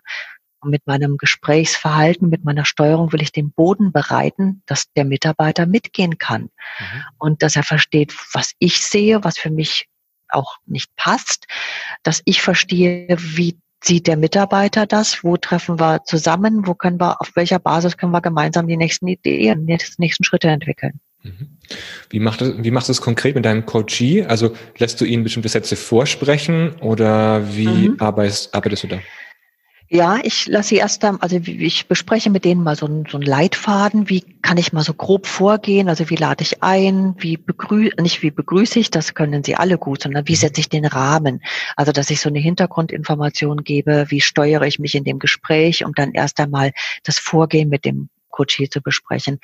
Und mit meinem Gesprächsverhalten, mit meiner Steuerung will ich den Boden bereiten, dass der Mitarbeiter mitgehen kann mhm. und dass er versteht, was ich sehe, was für mich auch nicht passt, dass ich verstehe, wie sieht der Mitarbeiter das? Wo treffen wir zusammen? Wo können wir, auf welcher Basis können wir gemeinsam die nächsten Ideen, die nächsten Schritte entwickeln? Mhm. Wie, macht das, wie machst du das konkret mit deinem Coachee? Also lässt du ihnen bestimmte Sätze vorsprechen oder wie mhm. arbeitest, arbeitest du da? Ja, ich lasse sie erst, also ich bespreche mit denen mal so einen, so einen Leitfaden, wie kann ich mal so grob vorgehen, also wie lade ich ein, wie begrüße, nicht wie begrüße ich, das können sie alle gut, sondern wie mhm. setze ich den Rahmen, also dass ich so eine Hintergrundinformation gebe, wie steuere ich mich in dem Gespräch, um dann erst einmal das Vorgehen mit dem Coach zu besprechen.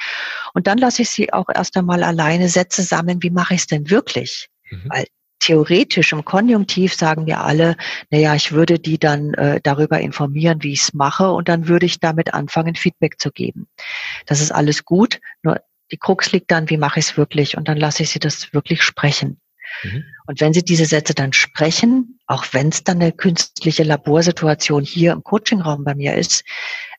Und dann lasse ich sie auch erst einmal alleine Sätze sammeln, wie mache ich es denn wirklich? Mhm. Weil theoretisch im Konjunktiv sagen wir alle, naja, ich würde die dann äh, darüber informieren, wie ich es mache und dann würde ich damit anfangen, Feedback zu geben. Das ist alles gut, nur die Krux liegt dann, wie mache ich es wirklich und dann lasse ich sie das wirklich sprechen. Mhm. Und wenn sie diese Sätze dann sprechen, auch wenn es dann eine künstliche Laborsituation hier im Coachingraum bei mir ist,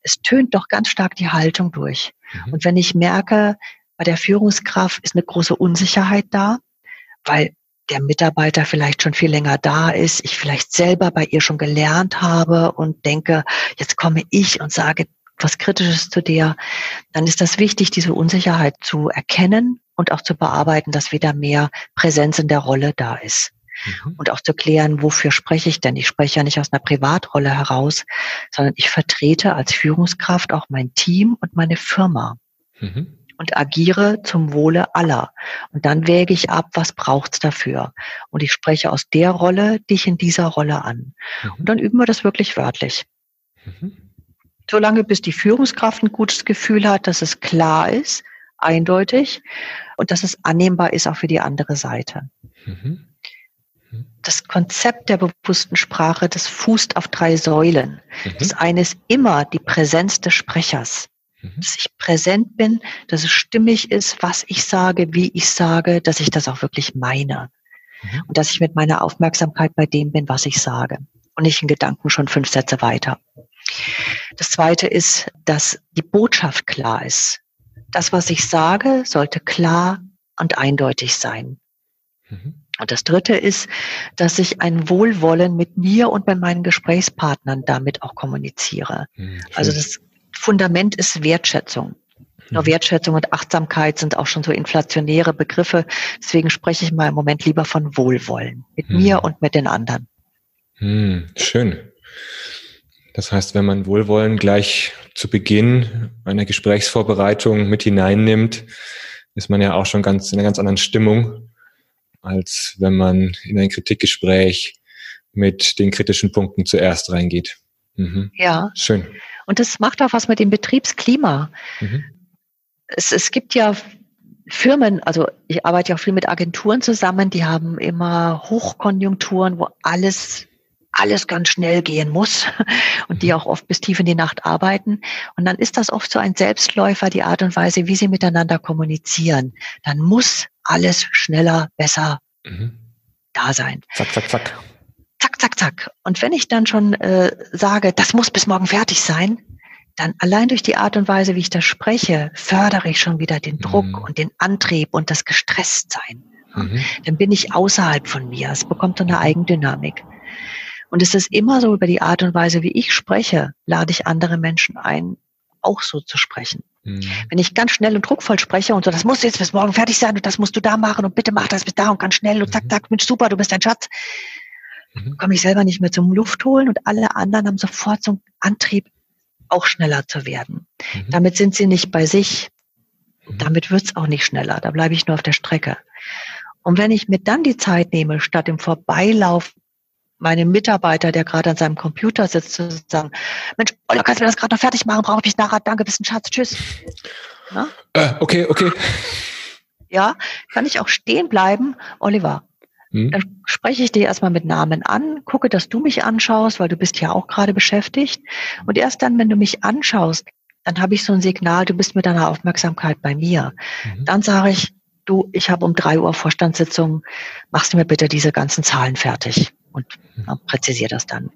es tönt doch ganz stark die Haltung durch. Mhm. Und wenn ich merke, bei der Führungskraft ist eine große Unsicherheit da, weil der Mitarbeiter vielleicht schon viel länger da ist, ich vielleicht selber bei ihr schon gelernt habe und denke, jetzt komme ich und sage was Kritisches zu dir, dann ist das wichtig, diese Unsicherheit zu erkennen und auch zu bearbeiten, dass wieder mehr Präsenz in der Rolle da ist. Mhm. Und auch zu klären, wofür spreche ich denn? Ich spreche ja nicht aus einer Privatrolle heraus, sondern ich vertrete als Führungskraft auch mein Team und meine Firma. Mhm und agiere zum Wohle aller. Und dann wäge ich ab, was braucht's dafür. Und ich spreche aus der Rolle dich in dieser Rolle an. Mhm. Und dann üben wir das wirklich wörtlich. Mhm. Solange bis die Führungskraft ein gutes Gefühl hat, dass es klar ist, eindeutig und dass es annehmbar ist auch für die andere Seite. Mhm. mhm. Das Konzept der bewussten Sprache, das fußt auf drei Säulen. Mhm. Das eine ist immer die Präsenz des Sprechers. Mhm. dass ich präsent bin, dass es stimmig ist, was ich sage, wie ich sage, dass ich das auch wirklich meine. Mhm. Und dass ich mit meiner Aufmerksamkeit bei dem bin, was ich sage. Und nicht in Gedanken schon fünf Sätze weiter. Das zweite ist, dass die Botschaft klar ist. Das, was ich sage, sollte klar und eindeutig sein. Mhm. Und das dritte ist, dass ich ein Wohlwollen mit mir und mit meinen Gesprächspartnern damit auch kommuniziere. Mhm, also das Fundament ist Wertschätzung. Nur mhm. Wertschätzung und Achtsamkeit sind auch schon so inflationäre Begriffe. Deswegen spreche ich mal im Moment lieber von Wohlwollen mit hm. mir und mit den anderen. Hm, schön. Das heißt, wenn man Wohlwollen gleich zu Beginn einer Gesprächsvorbereitung mit hineinnimmt, ist man ja auch schon ganz in einer ganz anderen Stimmung, als wenn man in ein Kritikgespräch mit den kritischen Punkten zuerst reingeht. Mhm. Ja. Schön. Und das macht auch was mit dem Betriebsklima. Mhm es, es gibt ja Firmen, also ich arbeite ja auch viel mit Agenturen zusammen, die haben immer Hochkonjunkturen, wo alles alles ganz schnell gehen muss und die mhm. auch oft bis tief in die Nacht arbeiten. Und dann ist das oft so ein Selbstläufer, die Art und Weise, wie sie miteinander kommunizieren. Dann muss alles schneller, besser mhm. da sein. Zack, zack, zack. Zack, zack, zack. Und wenn ich dann schon äh, sage, das muss bis morgen fertig sein, dann allein durch die Art und Weise, wie ich das spreche, fördere ich schon wieder den Druck mhm. und den Antrieb und das Gestresstsein. Mhm. Dann bin ich außerhalb von mir. Es bekommt so eine Eigendynamik. Und es ist immer so über die Art und Weise, wie ich spreche, lade ich andere Menschen ein, auch so zu sprechen. Mhm. Wenn ich ganz schnell und druckvoll spreche und so, das muss jetzt bis morgen fertig sein und das musst du da machen und bitte mach das bis da und ganz schnell und zack, mhm. zack, Mensch, super, du bist ein Schatz, mhm. komme ich selber nicht mehr zum Luft holen und alle anderen haben sofort so einen Antrieb, auch schneller zu werden. Mhm. Damit sind sie nicht bei sich. Mhm. Damit wird's auch nicht schneller. Da bleibe ich nur auf der Strecke. Und wenn ich mir dann die Zeit nehme, statt im Vorbeilauf meinem Mitarbeiter, der gerade an seinem Computer sitzt, zu sagen, Mensch, Oliver, kannst du mir das gerade noch fertig machen? Brauche ich mich nachher? Danke, bist ein Schatz, tschüss. Äh, okay, okay. Ja, kann ich auch stehen bleiben. Oliver, hm? Dann spreche ich dir erstmal mit Namen an, gucke, dass du mich anschaust, weil du bist ja auch gerade beschäftigt. Und erst dann, wenn du mich anschaust, dann habe ich so ein Signal, du bist mit deiner Aufmerksamkeit bei mir. Mhm. Dann sage ich, du, ich habe um drei Uhr Vorstandssitzung, machst du mir bitte diese ganzen Zahlen fertig und mhm. präzisiere das dann.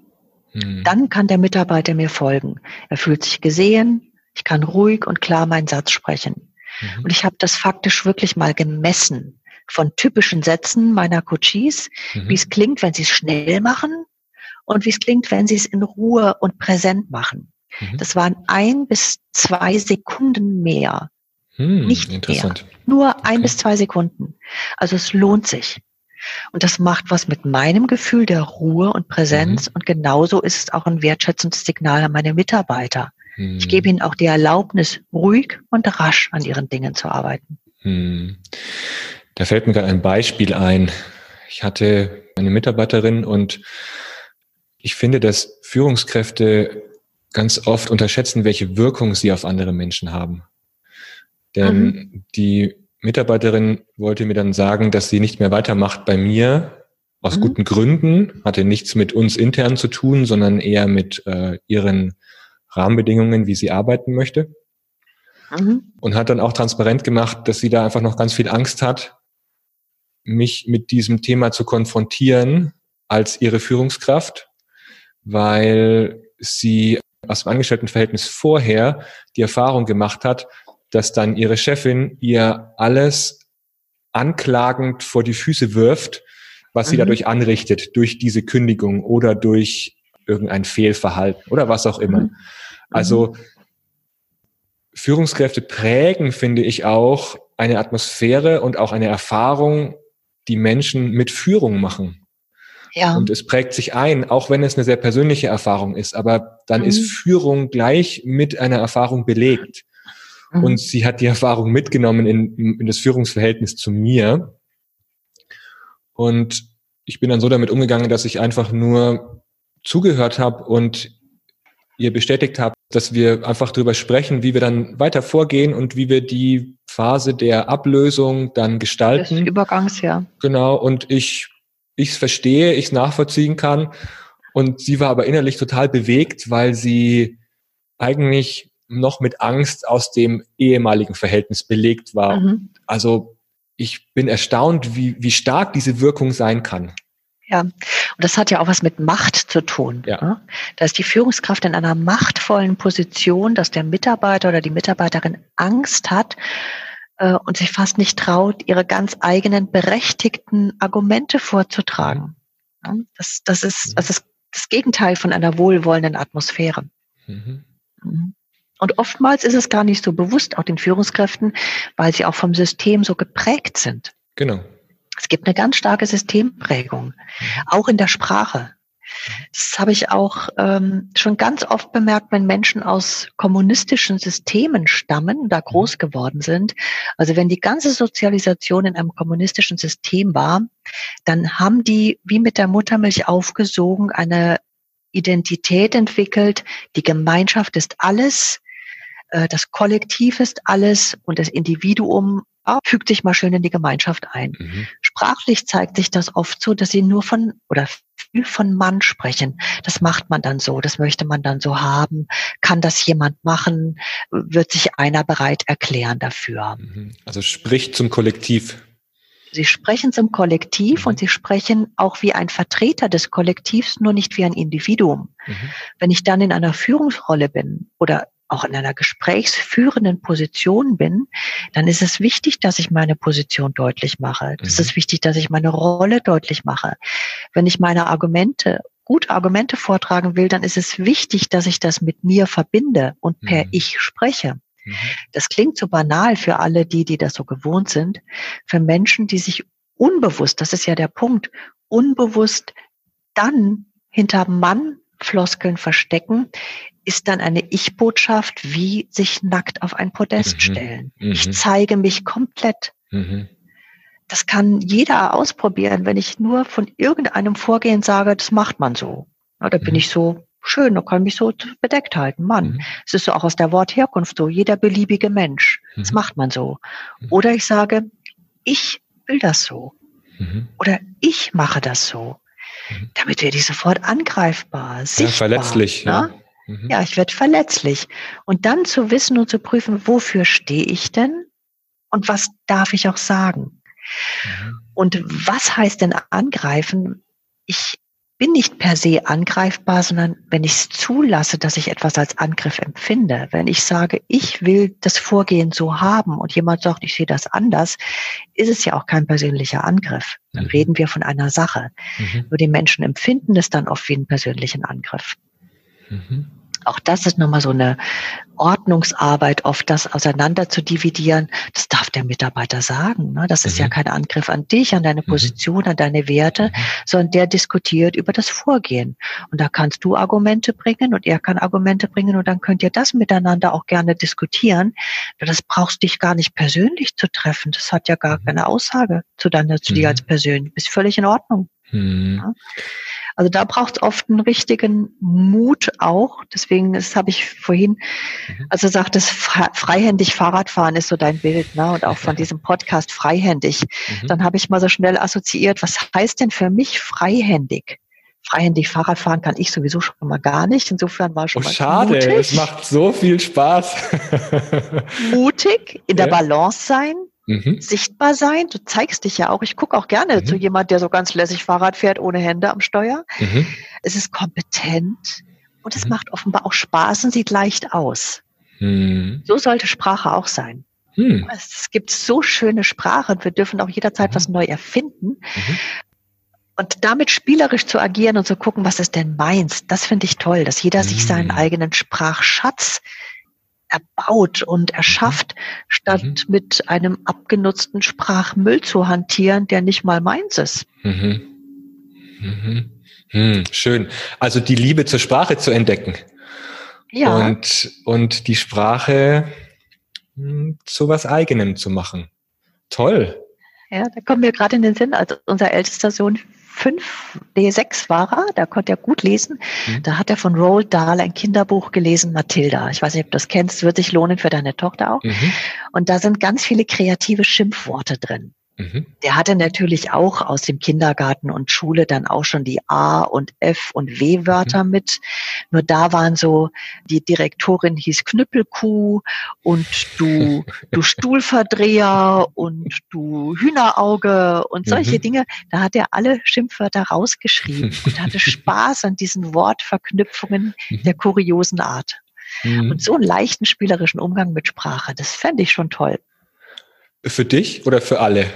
Mhm. Dann kann der Mitarbeiter mir folgen. Er fühlt sich gesehen, ich kann ruhig und klar meinen Satz sprechen. Mhm. Und ich habe das faktisch wirklich mal gemessen von typischen Sätzen meiner Coaches, mhm. wie es klingt, wenn sie es schnell machen und wie es klingt, wenn sie es in Ruhe und präsent machen. Mhm. Das waren ein bis zwei Sekunden mehr. Hm, Nicht interessant. mehr. Nur okay. ein bis zwei Sekunden. Also es lohnt sich. Und das macht was mit meinem Gefühl der Ruhe und Präsenz. Mhm. Und genauso ist es auch ein wertschätzendes Signal an meine Mitarbeiter. Mhm. Ich gebe ihnen auch die Erlaubnis, ruhig und rasch an ihren Dingen zu arbeiten. Mhm. Da fällt mir gerade ein Beispiel ein. Ich hatte eine Mitarbeiterin und ich finde, dass Führungskräfte ganz oft unterschätzen, welche Wirkung sie auf andere Menschen haben. Denn mhm. die Mitarbeiterin wollte mir dann sagen, dass sie nicht mehr weitermacht bei mir, aus mhm. guten Gründen, hatte nichts mit uns intern zu tun, sondern eher mit äh, ihren Rahmenbedingungen, wie sie arbeiten möchte. Mhm. Und hat dann auch transparent gemacht, dass sie da einfach noch ganz viel Angst hat, mich mit diesem Thema zu konfrontieren als ihre Führungskraft, weil sie aus dem Angestelltenverhältnis vorher die Erfahrung gemacht hat, dass dann ihre Chefin ihr alles anklagend vor die Füße wirft, was mhm. sie dadurch anrichtet, durch diese Kündigung oder durch irgendein Fehlverhalten oder was auch immer. Mhm. Also Führungskräfte prägen, finde ich, auch eine Atmosphäre und auch eine Erfahrung die Menschen mit Führung machen. Ja. Und es prägt sich ein, auch wenn es eine sehr persönliche Erfahrung ist, aber dann mhm. ist Führung gleich mit einer Erfahrung belegt. Mhm. Und sie hat die Erfahrung mitgenommen in, in das Führungsverhältnis zu mir. Und ich bin dann so damit umgegangen, dass ich einfach nur zugehört habe und ihr bestätigt habe, dass wir einfach darüber sprechen, wie wir dann weiter vorgehen und wie wir die Phase der Ablösung dann gestalten. Des Übergangs, ja. Genau, und ich ich es verstehe, ich es nachvollziehen kann. Und sie war aber innerlich total bewegt, weil sie eigentlich noch mit Angst aus dem ehemaligen Verhältnis belegt war. Mhm. Also ich bin erstaunt, wie, wie stark diese Wirkung sein kann. Ja, das hat ja auch was mit Macht zu tun. Ja. Ne? Da ist die Führungskraft in einer machtvollen Position, dass der Mitarbeiter oder die Mitarbeiterin Angst hat äh, und sich fast nicht traut, ihre ganz eigenen berechtigten Argumente vorzutragen. Ja? Das, das ist, mhm. das ist das Gegenteil von einer wohlwollenden Atmosphäre. Mhm. mhm. Und oftmals ist es gar nicht so bewusst, auch den Führungskräften, weil sie auch vom System so geprägt sind. Genau. Es gibt eine ganz starke Systemprägung, auch in der Sprache. Das habe ich auch ähm, schon ganz oft bemerkt, wenn Menschen aus kommunistischen Systemen stammen, da mhm. groß geworden sind. Also wenn die ganze Sozialisation in einem kommunistischen System war, dann haben die wie mit der Muttermilch aufgesogen eine Identität entwickelt. Die Gemeinschaft ist alles, das Kollektiv ist alles und das Individuum fügt sich mal schön in die Gemeinschaft ein. Mhm. Sprachlich zeigt sich das oft so, dass sie nur von oder viel von Mann sprechen. Das macht man dann so, das möchte man dann so haben. Kann das jemand machen? Wird sich einer bereit erklären dafür? Mhm. Also spricht zum Kollektiv. Sie sprechen zum Kollektiv mhm. und sie sprechen auch wie ein Vertreter des Kollektivs, nur nicht wie ein Individuum. Mhm. Wenn ich dann in einer Führungsrolle bin oder auch in einer gesprächsführenden Position bin, dann ist es wichtig, dass ich meine Position deutlich mache. Es mhm. ist wichtig, dass ich meine Rolle deutlich mache. Wenn ich meine Argumente, gute Argumente vortragen will, dann ist es wichtig, dass ich das mit mir verbinde und per mhm. Ich spreche. Mhm. Das klingt so banal für alle die, die das so gewohnt sind. Für Menschen, die sich unbewusst, das ist ja der Punkt, unbewusst dann hinter Mann Floskeln verstecken, ist dann eine Ich-Botschaft wie sich nackt auf ein Podest mhm. stellen. Mhm. Ich zeige mich komplett. Mhm. Das kann jeder ausprobieren, wenn ich nur von irgendeinem Vorgehen sage, das macht man so. Da bin mhm. ich so schön, da kann ich mich so bedeckt halten. Mann, mhm. es ist so auch aus der Wortherkunft so, jeder beliebige Mensch. Das mhm. macht man so. Oder ich sage, ich will das so. Oder ich mache das so. Damit werde ich sofort angreifbar, sichtbar. Ja, verletzlich. Ne? Ja. Mhm. Ja, ich werde verletzlich. Und dann zu wissen und zu prüfen, wofür stehe ich denn und was darf ich auch sagen? Mhm. Und was heißt denn angreifen? Ich bin nicht per se angreifbar, sondern wenn ich es zulasse, dass ich etwas als Angriff empfinde, wenn ich sage, ich will das Vorgehen so haben und jemand sagt, ich sehe das anders, ist es ja auch kein persönlicher Angriff. Dann mhm. reden wir von einer Sache. Mhm. Nur die Menschen empfinden es dann oft wie einen persönlichen Angriff. Mhm. Auch das ist nochmal so eine Ordnungsarbeit, oft das auseinander zu dividieren. Das darf der Mitarbeiter sagen. Ne? Das ist mhm. ja kein Angriff an dich, an deine mhm. Position, an deine Werte, mhm. sondern der diskutiert über das Vorgehen. Und da kannst du Argumente bringen und er kann Argumente bringen und dann könnt ihr das miteinander auch gerne diskutieren. Das brauchst dich gar nicht persönlich zu treffen. Das hat ja gar mhm. keine Aussage zu, deiner, zu dir mhm. als Persönlich. Bist völlig in Ordnung. Mhm. Ja? Also da braucht es oft einen richtigen Mut auch. Deswegen, das habe ich vorhin, mhm. also sagt es freihändig Fahrradfahren ist so dein Bild, ne? Und auch von diesem Podcast freihändig. Mhm. Dann habe ich mal so schnell assoziiert, was heißt denn für mich freihändig? Freihändig Fahrradfahren kann ich sowieso schon mal gar nicht. Insofern war schon oh, mal schade. Mutig. Es macht so viel Spaß. mutig, in der Balance sein, mhm. sichtbar sein. Du zeigst dich ja auch. Ich gucke auch gerne mhm. zu jemand, der so ganz lässig Fahrrad fährt, ohne Hände am Steuer. Mhm. Es ist kompetent und es mhm. macht offenbar auch Spaß und sieht leicht aus. Mhm. So sollte Sprache auch sein. Mhm. Es gibt so schöne Sprache und wir dürfen auch jederzeit was neu erfinden. Und damit spielerisch zu agieren und zu gucken, was ist denn meins, das finde ich toll, dass jeder sich seinen eigenen Sprachschatz erbaut und erschafft, mhm. statt mhm. mit einem abgenutzten Sprachmüll zu hantieren, der nicht mal meins ist. Mhm. Mhm. Hm, schön. Also die Liebe zur Sprache zu entdecken. Ja. Und, und die Sprache hm, zu was eigenem zu machen. Toll. Ja, da kommen wir gerade in den Sinn, als unser ältester Sohn fünf, nee, sechs war er, da konnte er gut lesen. Mhm. Da hat er von Roald Dahl ein Kinderbuch gelesen, Mathilda. Ich weiß nicht, ob du das kennst, wird sich lohnen für deine Tochter auch. Mhm. Und da sind ganz viele kreative Schimpfworte drin. Mhm. Der hatte natürlich auch aus dem Kindergarten und Schule dann auch schon die A und F und W-Wörter mhm. mit. Nur da waren so, die Direktorin hieß Knüppelkuh und du, du Stuhlverdreher und du Hühnerauge und solche mhm. Dinge. Da hat er alle Schimpfwörter rausgeschrieben und hatte Spaß an diesen Wortverknüpfungen mhm. der kuriosen Art. Mhm. Und so einen leichten spielerischen Umgang mit Sprache, das fände ich schon toll. Für dich oder für alle?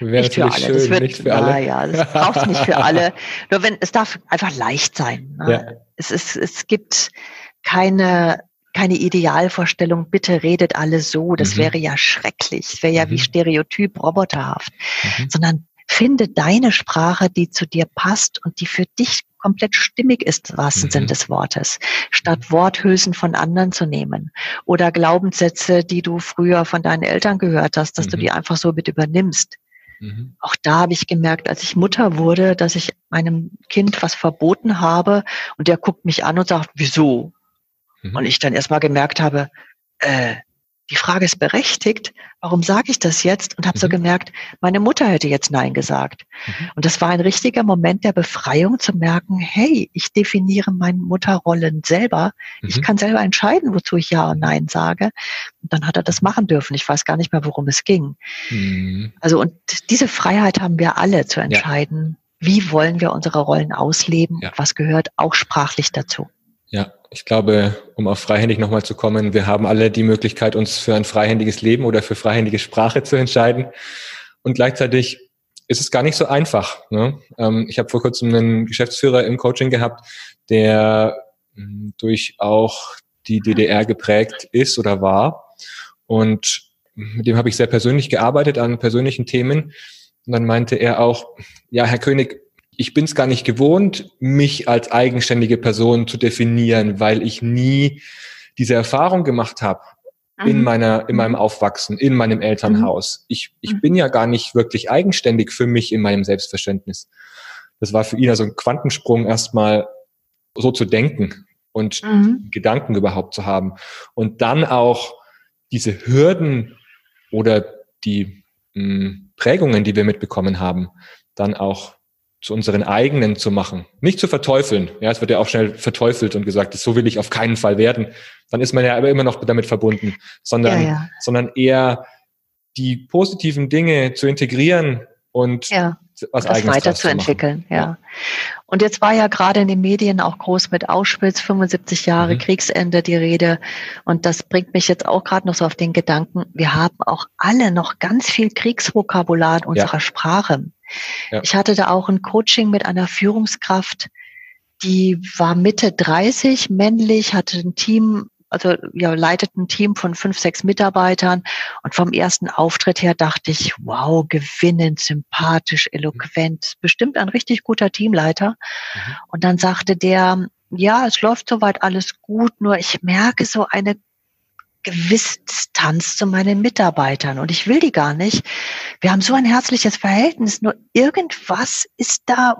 Nicht für alle. Schön, das wird, nicht für alle. Ja, das brauchst nicht für alle. Nur wenn, es darf einfach leicht sein. Ne? Ja. Es ist, es gibt keine, keine Idealvorstellung, bitte redet alle so, das mhm. wäre ja schrecklich, das wäre ja mhm. wie stereotyp, roboterhaft, mhm. sondern finde deine Sprache, die zu dir passt und die für dich komplett stimmig ist, im wahrsten mhm. Sinn des Wortes, statt Worthülsen von anderen zu nehmen oder Glaubenssätze, die du früher von deinen Eltern gehört hast, dass mhm. du die einfach so mit übernimmst. Mhm. Auch da habe ich gemerkt, als ich Mutter wurde, dass ich meinem Kind was verboten habe und der guckt mich an und sagt, wieso? Mhm. Und ich dann erstmal gemerkt habe, äh, die Frage ist berechtigt, warum sage ich das jetzt? Und habe mhm. so gemerkt, meine Mutter hätte jetzt Nein gesagt. Mhm. Und das war ein richtiger Moment der Befreiung zu merken, hey, ich definiere meine Mutterrollen selber. Mhm. Ich kann selber entscheiden, wozu ich Ja und Nein sage. Und dann hat er das machen dürfen. Ich weiß gar nicht mehr, worum es ging. Mhm. Also und diese Freiheit haben wir alle zu entscheiden. Ja. Wie wollen wir unsere Rollen ausleben? Ja. Was gehört auch sprachlich dazu? Ja, ich glaube, um auf freihändig nochmal zu kommen, wir haben alle die Möglichkeit, uns für ein freihändiges Leben oder für freihändige Sprache zu entscheiden. Und gleichzeitig ist es gar nicht so einfach. Ne? Ähm, ich habe vor kurzem einen Geschäftsführer im Coaching gehabt, der hm, durch auch die DDR geprägt ist oder war. Und mit dem habe ich sehr persönlich gearbeitet an persönlichen Themen. Und dann meinte er auch, ja, Herr König, ich bin es gar nicht gewohnt, mich als eigenständige Person zu definieren, weil ich nie diese Erfahrung gemacht habe in mhm. meiner, in meinem mhm. Aufwachsen, in meinem Elternhaus. Mhm. Ich, ich bin ja gar nicht wirklich eigenständig für mich in meinem Selbstverständnis. Das war für ihn also ein Quantensprung, erstmal so zu denken und mhm. Gedanken überhaupt zu haben. Und dann auch diese Hürden oder die mh, Prägungen, die wir mitbekommen haben, dann auch zu unseren eigenen zu machen. Nicht zu verteufeln. Ja, es wird ja auch schnell verteufelt und gesagt, so will ich auf keinen Fall werden. Dann ist man ja aber immer noch damit verbunden, sondern, ja, ja. sondern eher die positiven Dinge zu integrieren und ja, was das weiterzuentwickeln. Ja. ja. Und jetzt war ja gerade in den Medien auch groß mit Auschwitz 75 Jahre mhm. Kriegsende die Rede. Und das bringt mich jetzt auch gerade noch so auf den Gedanken, wir haben auch alle noch ganz viel Kriegsvokabular in unserer ja. Sprache. Ja. Ich hatte da auch ein Coaching mit einer Führungskraft, die war Mitte 30, männlich, hatte ein Team, also ja, leitet ein Team von fünf, sechs Mitarbeitern. Und vom ersten Auftritt her dachte ich, wow, gewinnend, sympathisch, eloquent, bestimmt ein richtig guter Teamleiter. Mhm. Und dann sagte der, ja, es läuft soweit alles gut, nur ich merke so eine gewisse Distanz zu meinen Mitarbeitern und ich will die gar nicht. Wir haben so ein herzliches Verhältnis, nur irgendwas ist da,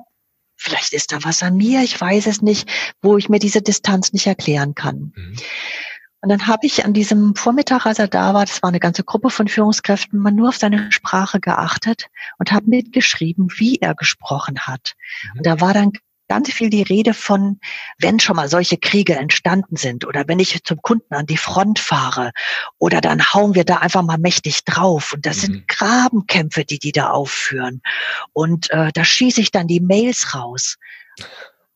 vielleicht ist da was an mir, ich weiß es nicht, wo ich mir diese Distanz nicht erklären kann. Mhm. Und dann habe ich an diesem Vormittag, als er da war, das war eine ganze Gruppe von Führungskräften, mal nur auf seine Sprache geachtet und habe mitgeschrieben, wie er gesprochen hat. Mhm. Und da war dann ganz viel die Rede von, wenn schon mal solche Kriege entstanden sind oder wenn ich zum Kunden an die Front fahre oder dann hauen wir da einfach mal mächtig drauf und das mhm. sind Grabenkämpfe, die die da aufführen und äh, da schieße ich dann die Mails raus.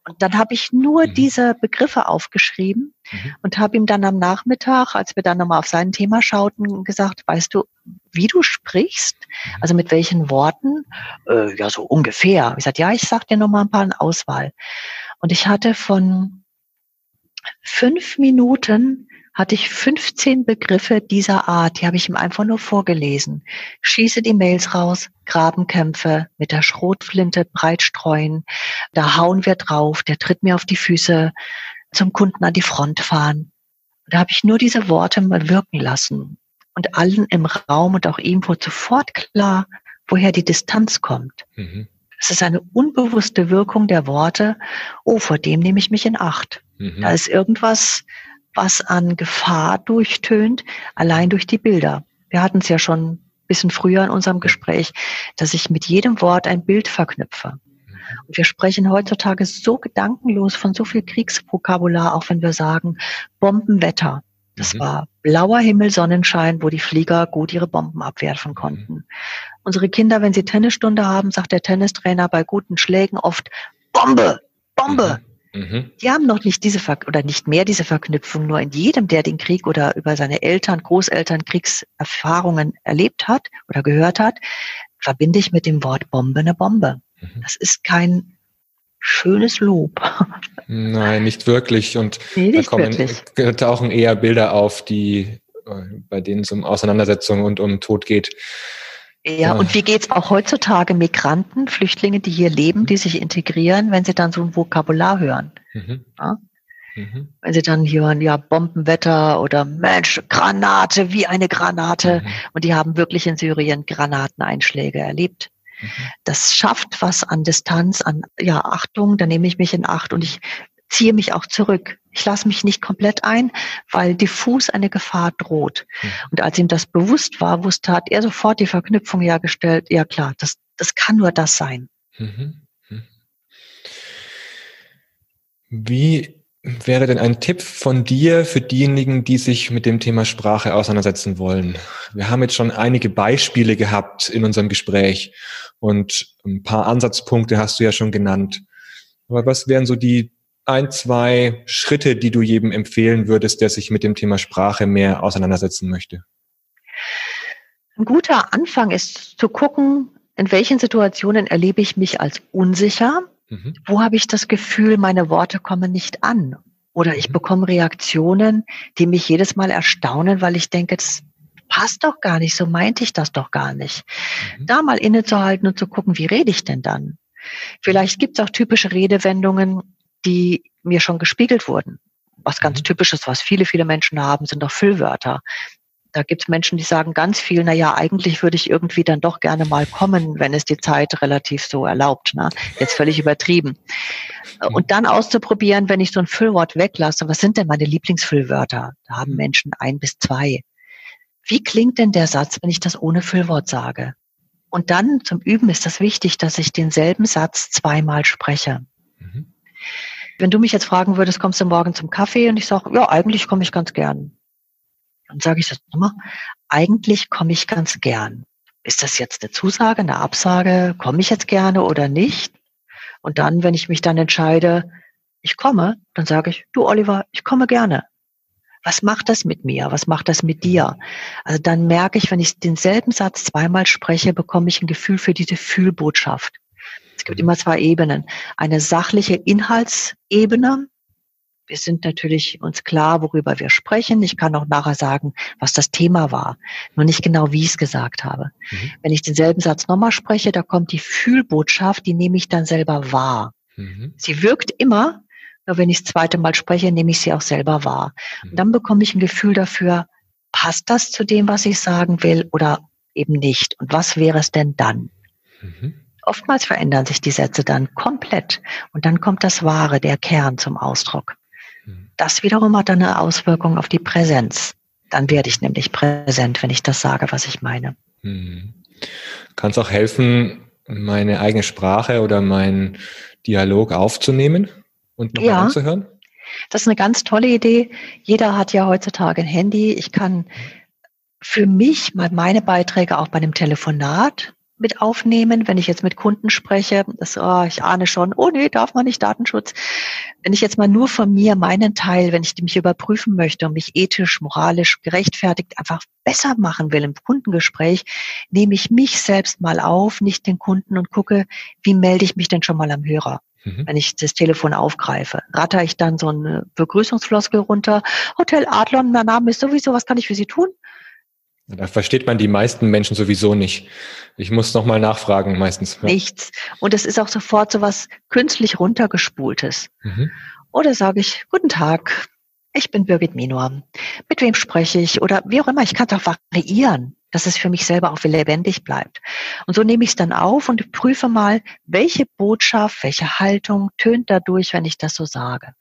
Und dann habe ich nur mhm. diese Begriffe aufgeschrieben mhm. und habe ihm dann am Nachmittag, als wir dann nochmal auf sein Thema schauten, gesagt, weißt du, wie du sprichst, mhm. also mit welchen Worten, äh, ja so ungefähr. Ich sagte, ja, ich sag dir nochmal ein paar in Auswahl. Und ich hatte von fünf Minuten hatte ich 15 Begriffe dieser Art, die habe ich ihm einfach nur vorgelesen. Schieße die Mails raus, Grabenkämpfe, mit der Schrotflinte breit streuen, da hauen wir drauf, der tritt mir auf die Füße, zum Kunden an die Front fahren. Da habe ich nur diese Worte mal wirken lassen. Und allen im Raum und auch ihm wurde sofort klar, woher die Distanz kommt. Mhm. Es ist eine unbewusste Wirkung der Worte, oh, vor dem nehme ich mich in Acht. Mhm. Da ist irgendwas, was an Gefahr durchtönt, allein durch die Bilder. Wir hatten es ja schon bisschen früher in unserem Gespräch, dass ich mit jedem Wort ein Bild verknüpfe. Und wir sprechen heutzutage so gedankenlos von so viel Kriegsvokabular, auch wenn wir sagen Bombenwetter. Das mhm. war blauer Himmel, Sonnenschein, wo die Flieger gut ihre Bomben abwerfen konnten. Mhm. Unsere Kinder, wenn sie Tennisstunde haben, sagt der Tennistrainer bei guten Schlägen oft Bombe, Bombe. Mhm. Mhm. Die haben noch nicht diese Ver oder nicht mehr diese Verknüpfung. Nur in jedem, der den Krieg oder über seine Eltern, Großeltern Kriegserfahrungen erlebt hat oder gehört hat, verbinde ich mit dem Wort Bombe eine Bombe. Mhm. Das ist kein schönes Lob. Nein, nicht wirklich. Und nee, nicht da kommen wirklich. tauchen eher Bilder auf, die äh, bei denen es um Auseinandersetzungen und um Tod geht. Ja, und wie geht's auch heutzutage Migranten, Flüchtlinge, die hier leben, die sich integrieren, wenn sie dann so ein Vokabular hören? Mhm. Ja? Mhm. Wenn sie dann hören, ja, Bombenwetter oder Mensch, Granate, wie eine Granate. Mhm. Und die haben wirklich in Syrien Granateneinschläge erlebt. Mhm. Das schafft was an Distanz, an ja, Achtung, da nehme ich mich in Acht und ich ziehe mich auch zurück. Ich lasse mich nicht komplett ein, weil diffus eine Gefahr droht. Mhm. Und als ihm das bewusst war, wusste, hat er sofort die Verknüpfung hergestellt, ja klar, das, das kann nur das sein. Mhm. mhm. Wie wäre denn ein Tipp von dir für diejenigen, die sich mit dem Thema Sprache auseinandersetzen wollen? Wir haben jetzt schon einige Beispiele gehabt in unserem Gespräch und ein paar Ansatzpunkte hast du ja schon genannt. Aber was wären so die ein, zwei Schritte, die du jedem empfehlen würdest, der sich mit dem Thema Sprache mehr auseinandersetzen möchte? Ein guter Anfang ist zu gucken, in welchen Situationen erlebe ich mich als unsicher Mhm. Wo habe ich das Gefühl, meine Worte kommen nicht an? Oder ich mhm. bekomme Reaktionen, die mich jedes Mal erstaunen, weil ich denke, das passt doch gar nicht, so meinte ich das doch gar nicht. Mhm. Da mal innezuhalten und zu gucken, wie rede ich denn dann? Vielleicht gibt es auch typische Redewendungen, die mir schon gespiegelt wurden. Was ganz mhm. typisches, was viele, viele Menschen haben, sind doch Füllwörter. Da gibt es Menschen, die sagen ganz viel, na ja, eigentlich würde ich irgendwie dann doch gerne mal kommen, wenn es die Zeit relativ so erlaubt. Ne? Jetzt völlig übertrieben. Mhm. Und dann auszuprobieren, wenn ich so ein Füllwort weglasse, was sind denn meine Lieblingsfüllwörter? Da haben mhm. Menschen ein bis zwei. Wie klingt denn der Satz, wenn ich das ohne Füllwort sage? Und dann zum Üben ist das wichtig, dass ich denselben Satz zweimal spreche. Wenn du mich jetzt fragen würdest, kommst du morgen zum Kaffee? Und ich sage, ja, eigentlich komme ich ganz gern. Dann sage ich das immer, eigentlich komme ich ganz gern. Ist das jetzt eine Zusage, eine Absage? Komme ich jetzt gerne oder nicht? Und dann, wenn ich mich dann entscheide, ich komme, dann sage ich, du Oliver, ich komme gerne. Was macht das mit mir? Was macht das mit dir? Also dann merke ich, wenn ich denselben Satz zweimal spreche, bekomme ich ein Gefühl für diese Fühlbotschaft. Es gibt immer zwei Ebenen. Eine sachliche Inhaltsebene, wir sind natürlich uns klar, worüber wir sprechen. Ich kann auch nachher sagen, was das Thema war, nur nicht genau, wie ich es gesagt habe. Mhm. Wenn ich denselben Satz nochmal spreche, da kommt die Fühlbotschaft, die nehme ich dann selber wahr. Mhm. Sie wirkt immer, nur wenn ich das zweite Mal spreche, nehme ich sie auch selber wahr. Mhm. Und dann bekomme ich ein Gefühl dafür, passt das zu dem, was ich sagen will oder eben nicht? Und was wäre es denn dann? Mhm. Oftmals verändern sich die Sätze dann komplett und dann kommt das Wahre, der Kern zum Ausdruck. Das wiederum hat dann eine Auswirkung auf die Präsenz. Dann werde ich nämlich präsent, wenn ich das sage, was ich meine. Hm. Kann es auch helfen, meine eigene Sprache oder meinen Dialog aufzunehmen und nochmal ja. anzuhören? Das ist eine ganz tolle Idee. Jeder hat ja heutzutage ein Handy. Ich kann für mich mal meine Beiträge auch bei einem Telefonat mit aufnehmen, wenn ich jetzt mit Kunden spreche. Das, oh, ich ahne schon, oh nee, darf man nicht Datenschutz. Wenn ich jetzt mal nur von mir meinen Teil, wenn ich mich überprüfen möchte und mich ethisch, moralisch gerechtfertigt einfach besser machen will im Kundengespräch, nehme ich mich selbst mal auf, nicht den Kunden und gucke, wie melde ich mich denn schon mal am Hörer mhm. wenn ich das Telefon aufgreife. Ratter ich dann so eine Begrüßungsfloskel runter. Hotel Adlon, mein Name ist sowieso, was kann ich für Sie tun? Da versteht man die meisten Menschen sowieso nicht. Ich muss nochmal nachfragen meistens. Ja. Nichts. Und es ist auch sofort so was künstlich runtergespultes. Mhm. Oder sage ich, guten Tag, ich bin Birgit Minor. Mit wem spreche ich? Oder wie auch immer, ich kann es auch variieren, dass es für mich selber auch lebendig bleibt. Und so nehme ich es dann auf und prüfe mal, welche Botschaft, welche Haltung tönt dadurch, wenn ich das so sage.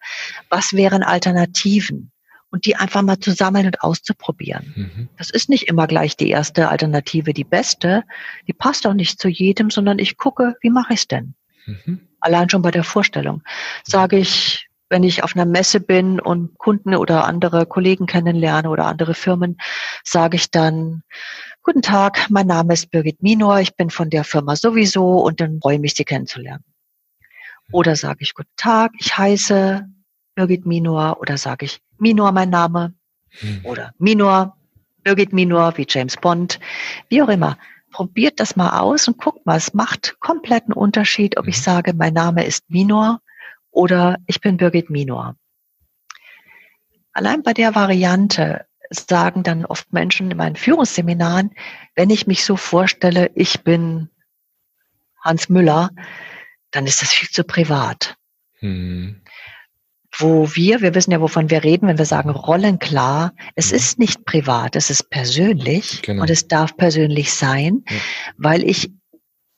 Was wären Alternativen? Und die einfach mal zu sammeln und auszuprobieren. Mhm. Das ist nicht immer gleich die erste Alternative, die beste. Die passt auch nicht zu jedem, sondern ich gucke, wie mache ich es denn? Mhm. Allein schon bei der Vorstellung. Sage ich, wenn ich auf einer Messe bin und Kunden oder andere Kollegen kennenlerne oder andere Firmen, sage ich dann, guten Tag, mein Name ist Birgit Minor, ich bin von der Firma sowieso und dann freue ich mich, Sie kennenzulernen. Oder sage ich, guten Tag, ich heiße Birgit Minor oder sage ich Minor mein Name hm. oder Minor, Birgit Minor wie James Bond, wie auch immer. Probiert das mal aus und guckt mal, es macht kompletten Unterschied, ob ich hm. sage, mein Name ist Minor oder ich bin Birgit Minor. Allein bei der Variante sagen dann oft Menschen in meinen Führungsseminaren, wenn ich mich so vorstelle, ich bin Hans Müller, dann ist das viel zu privat. Hm. Wo wir, wir wissen ja, wovon wir reden, wenn wir sagen rollenklar, es hm. ist nicht privat, es ist persönlich genau. und es darf persönlich sein, ja. weil ich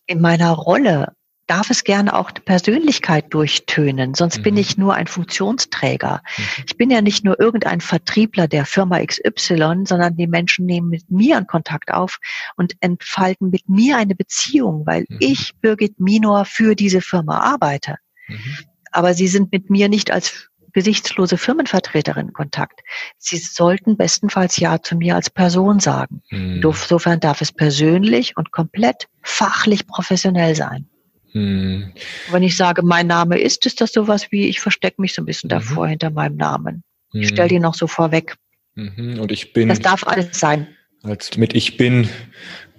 in meiner Rolle darf es gerne auch die Persönlichkeit durchtönen, sonst mhm. bin ich nur ein Funktionsträger. Mhm. Ich bin ja nicht nur irgendein Vertriebler der Firma XY, sondern die Menschen nehmen mit mir einen Kontakt auf und entfalten mit mir eine Beziehung, weil mhm. ich, Birgit Minor, für diese Firma arbeite. Mhm. Aber sie sind mit mir nicht als gesichtslose Firmenvertreterin in Kontakt. Sie sollten bestenfalls Ja zu mir als Person sagen. Mhm. Insofern darf es persönlich und komplett fachlich professionell sein. Hm. Wenn ich sage, mein Name ist, ist das sowas wie, ich verstecke mich so ein bisschen mhm. davor hinter meinem Namen. Ich hm. stelle die noch so vorweg. Mhm. Und ich bin. Das darf alles sein. Als mit ich bin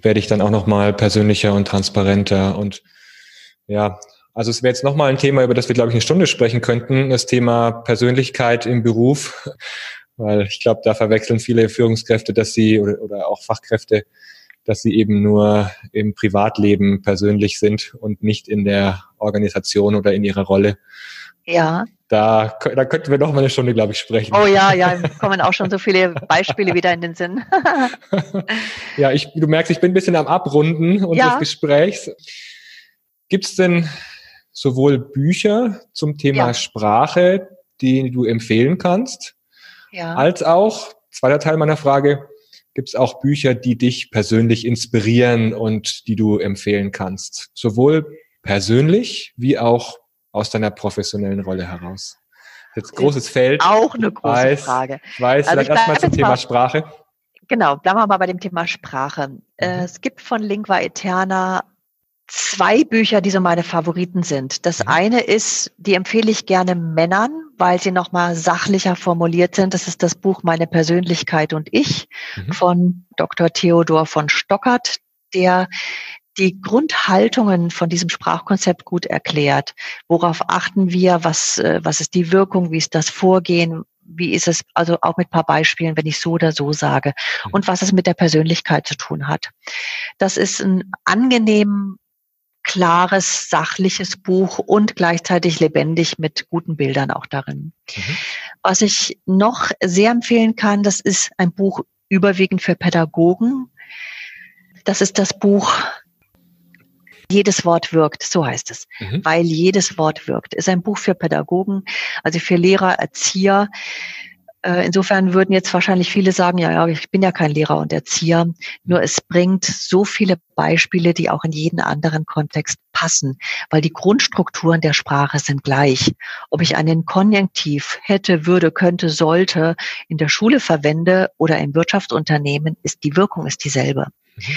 werde ich dann auch nochmal persönlicher und transparenter und ja, also es wäre jetzt nochmal ein Thema, über das wir, glaube ich, eine Stunde sprechen könnten, das Thema Persönlichkeit im Beruf, weil ich glaube, da verwechseln viele Führungskräfte, dass sie oder, oder auch Fachkräfte, dass sie eben nur im Privatleben persönlich sind und nicht in der Organisation oder in ihrer Rolle. Ja. Da, da könnten wir noch mal eine Stunde, glaube ich, sprechen. Oh ja, ja, kommen auch schon so viele Beispiele wieder in den Sinn. ja, ich, du merkst, ich bin ein bisschen am Abrunden unseres ja. Gesprächs. Gibt es denn sowohl Bücher zum Thema ja. Sprache, die du empfehlen kannst, ja. als auch, zweiter Teil meiner Frage, Gibt es auch Bücher, die dich persönlich inspirieren und die du empfehlen kannst? Sowohl persönlich wie auch aus deiner professionellen Rolle heraus. Jetzt großes Feld. Auch eine große weiß, Frage. Ich weiß, also vielleicht erstmal zum Thema mal, Sprache. Genau, bleiben wir mal bei dem Thema Sprache. Mhm. Es gibt von Lingua Eterna zwei Bücher, die so meine Favoriten sind. Das mhm. eine ist, die empfehle ich gerne Männern, weil sie nochmal sachlicher formuliert sind. Das ist das Buch Meine Persönlichkeit und ich mhm. von Dr. Theodor von Stockert, der die Grundhaltungen von diesem Sprachkonzept gut erklärt. Worauf achten wir? Was, äh, was ist die Wirkung? Wie ist das Vorgehen? Wie ist es, also auch mit paar Beispielen, wenn ich so oder so sage mhm. und was es mit der Persönlichkeit zu tun hat. Das ist ein angenehm klares, sachliches Buch und gleichzeitig lebendig mit guten Bildern auch darin. Mhm. Was ich noch sehr empfehlen kann, das ist ein Buch überwiegend für Pädagogen. Das ist das Buch jedes Wort wirkt, so heißt es, mhm. weil jedes Wort wirkt. Ist ein Buch für Pädagogen, also für Lehrer, Erzieher, insofern würden jetzt wahrscheinlich viele sagen, ja, ja, ich bin ja kein Lehrer und Erzieher. Nur es bringt so viele Beispiele, die auch in jeden anderen Kontext passen, weil die Grundstrukturen der Sprache sind gleich. Ob ich einen Konjunktiv hätte, würde, könnte, sollte in der Schule verwende oder im Wirtschaftsunternehmen, ist die Wirkung ist dieselbe. Mhm.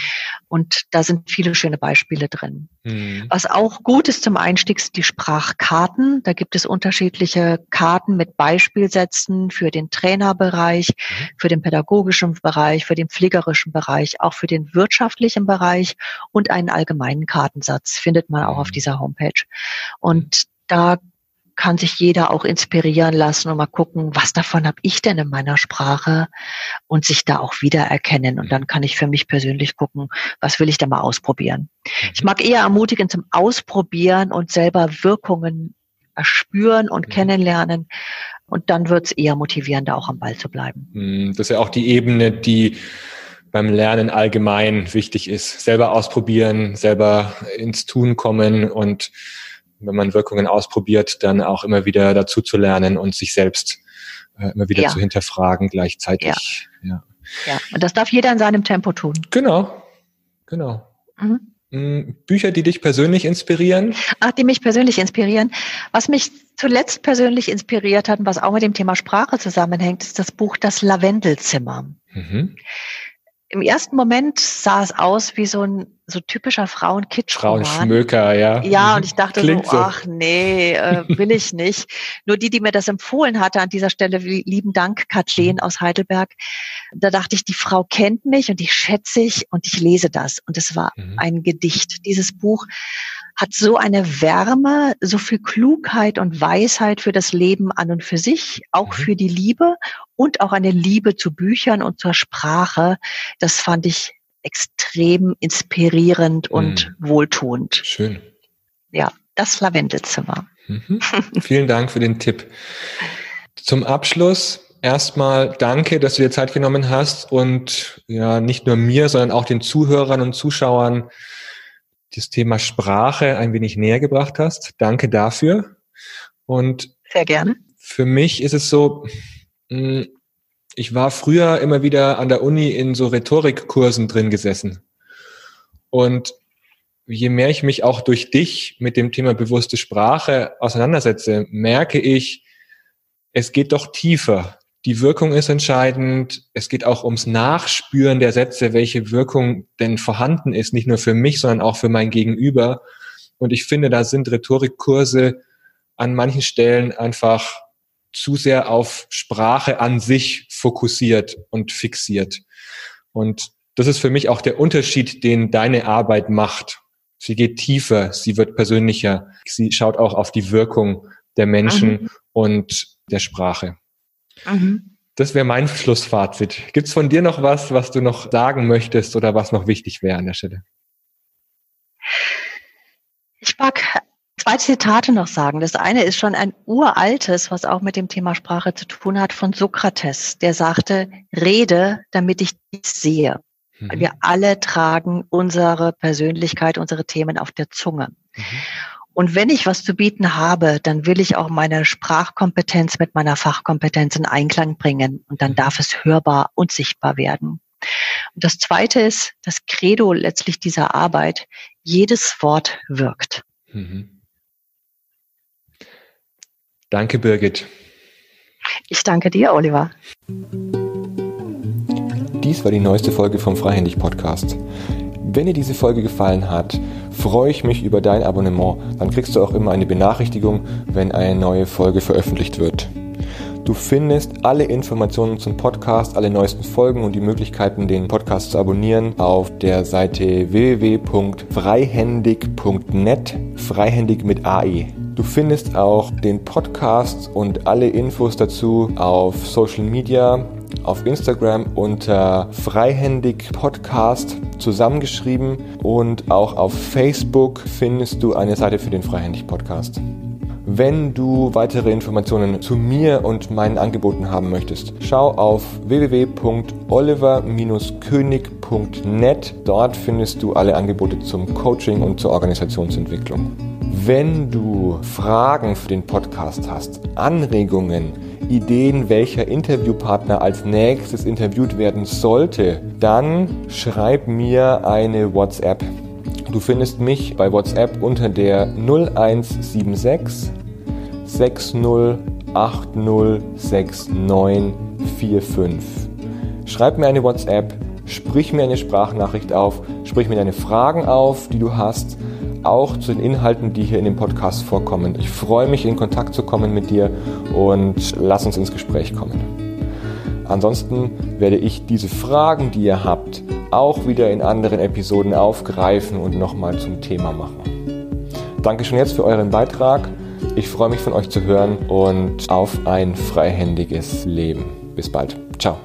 Und da sind viele schöne Beispiele drin. Mhm. Was auch gut ist zum Einstieg, sind die Sprachkarten. Da gibt es unterschiedliche Karten mit Beispielsätzen für den Trainerbereich, mhm. für den pädagogischen Bereich, für den pflegerischen Bereich, auch für den wirtschaftlichen Bereich und einen allgemeinen Kartensatz findet man auch auf mhm. dieser Homepage. Und da kann sich jeder auch inspirieren lassen und mal gucken, was davon habe ich denn in meiner Sprache und sich da auch wiedererkennen. Und dann kann ich für mich persönlich gucken, was will ich da mal ausprobieren. Ich mag eher ermutigen zum Ausprobieren und selber Wirkungen erspüren und mhm. kennenlernen. Und dann wird es eher motivieren, da auch am Ball zu bleiben. Mhm. Das ist ja auch die Ebene, die beim Lernen allgemein wichtig ist. Selber ausprobieren, selber ins Tun kommen und wenn man Wirkungen ausprobiert, dann auch immer wieder dazu zu lernen und sich selbst äh, immer wieder ja. zu hinterfragen gleichzeitig. Ja. ja. ja, und das darf jeder in seinem Tempo tun. Genau, genau. Mhm. Mm, Bücher, die dich persönlich inspirieren? Ach, die mich persönlich inspirieren. Was mich zuletzt persönlich inspiriert hat und was auch mit dem Thema Sprache zusammenhängt, ist das Buch Das Lavendelzimmer. Mhm. Im ersten Moment sah es aus wie so ein so typischer Frauenkitsch. Frauenschmöker, ja. Ja, und ich dachte so, so, ach nee, äh, will ich nicht. Nur die, die mir das empfohlen hatte, an dieser Stelle lieben Dank, Kathleen aus Heidelberg. Da dachte ich, die Frau kennt mich und die schätze ich und ich lese das. Und es war mhm. ein Gedicht. Dieses Buch hat so eine Wärme, so viel Klugheit und Weisheit für das Leben an und für sich, auch mhm. für die Liebe und auch eine Liebe zu Büchern und zur Sprache. Das fand ich extrem inspirierend und mhm. wohltuend. Schön. Ja, das Lavendelzimmer. Mhm. Vielen Dank für den Tipp. Zum Abschluss erstmal danke, dass du dir Zeit genommen hast und ja, nicht nur mir, sondern auch den Zuhörern und Zuschauern das Thema Sprache ein wenig näher gebracht hast. Danke dafür. Und sehr gerne. Für mich ist es so, ich war früher immer wieder an der Uni in so Rhetorikkursen drin gesessen. Und je mehr ich mich auch durch dich mit dem Thema bewusste Sprache auseinandersetze, merke ich, es geht doch tiefer. Die Wirkung ist entscheidend. Es geht auch ums Nachspüren der Sätze, welche Wirkung denn vorhanden ist, nicht nur für mich, sondern auch für mein Gegenüber. Und ich finde, da sind Rhetorikkurse an manchen Stellen einfach zu sehr auf Sprache an sich fokussiert und fixiert. Und das ist für mich auch der Unterschied, den deine Arbeit macht. Sie geht tiefer, sie wird persönlicher, sie schaut auch auf die Wirkung der Menschen mhm. und der Sprache. Mhm. Das wäre mein Schlussfazit. Gibt es von dir noch was, was du noch sagen möchtest oder was noch wichtig wäre an der Stelle? Ich mag zwei Zitate noch sagen. Das eine ist schon ein uraltes, was auch mit dem Thema Sprache zu tun hat, von Sokrates. Der sagte, rede, damit ich dich sehe. Mhm. Wir alle tragen unsere Persönlichkeit, unsere Themen auf der Zunge. Mhm. Und wenn ich was zu bieten habe, dann will ich auch meine Sprachkompetenz mit meiner Fachkompetenz in Einklang bringen. Und dann mhm. darf es hörbar und sichtbar werden. Und das Zweite ist das Credo letztlich dieser Arbeit. Jedes Wort wirkt. Mhm. Danke, Birgit. Ich danke dir, Oliver. Dies war die neueste Folge vom Freihändig Podcast. Wenn dir diese Folge gefallen hat, freue ich mich über dein Abonnement. Dann kriegst du auch immer eine Benachrichtigung, wenn eine neue Folge veröffentlicht wird. Du findest alle Informationen zum Podcast, alle neuesten Folgen und die Möglichkeiten, den Podcast zu abonnieren, auf der Seite www.freihändig.net, freihändig mit AE. Du findest auch den Podcast und alle Infos dazu auf Social Media, auf Instagram unter Freihändig Podcast zusammengeschrieben und auch auf Facebook findest du eine Seite für den Freihändig Podcast. Wenn du weitere Informationen zu mir und meinen Angeboten haben möchtest, schau auf www.oliver-könig.net. Dort findest du alle Angebote zum Coaching und zur Organisationsentwicklung. Wenn du Fragen für den Podcast hast, Anregungen, Ideen, welcher Interviewpartner als nächstes interviewt werden sollte, dann schreib mir eine WhatsApp. Du findest mich bei WhatsApp unter der 0176 60806945. Schreib mir eine WhatsApp, sprich mir eine Sprachnachricht auf, sprich mir deine Fragen auf, die du hast, auch zu den Inhalten, die hier in dem Podcast vorkommen. Ich freue mich, in Kontakt zu kommen mit dir und lass uns ins Gespräch kommen. Ansonsten werde ich diese Fragen, die ihr habt, auch wieder in anderen Episoden aufgreifen und nochmal zum Thema machen. Danke schon jetzt für euren Beitrag. Ich freue mich von euch zu hören und auf ein freihändiges Leben. Bis bald. Ciao.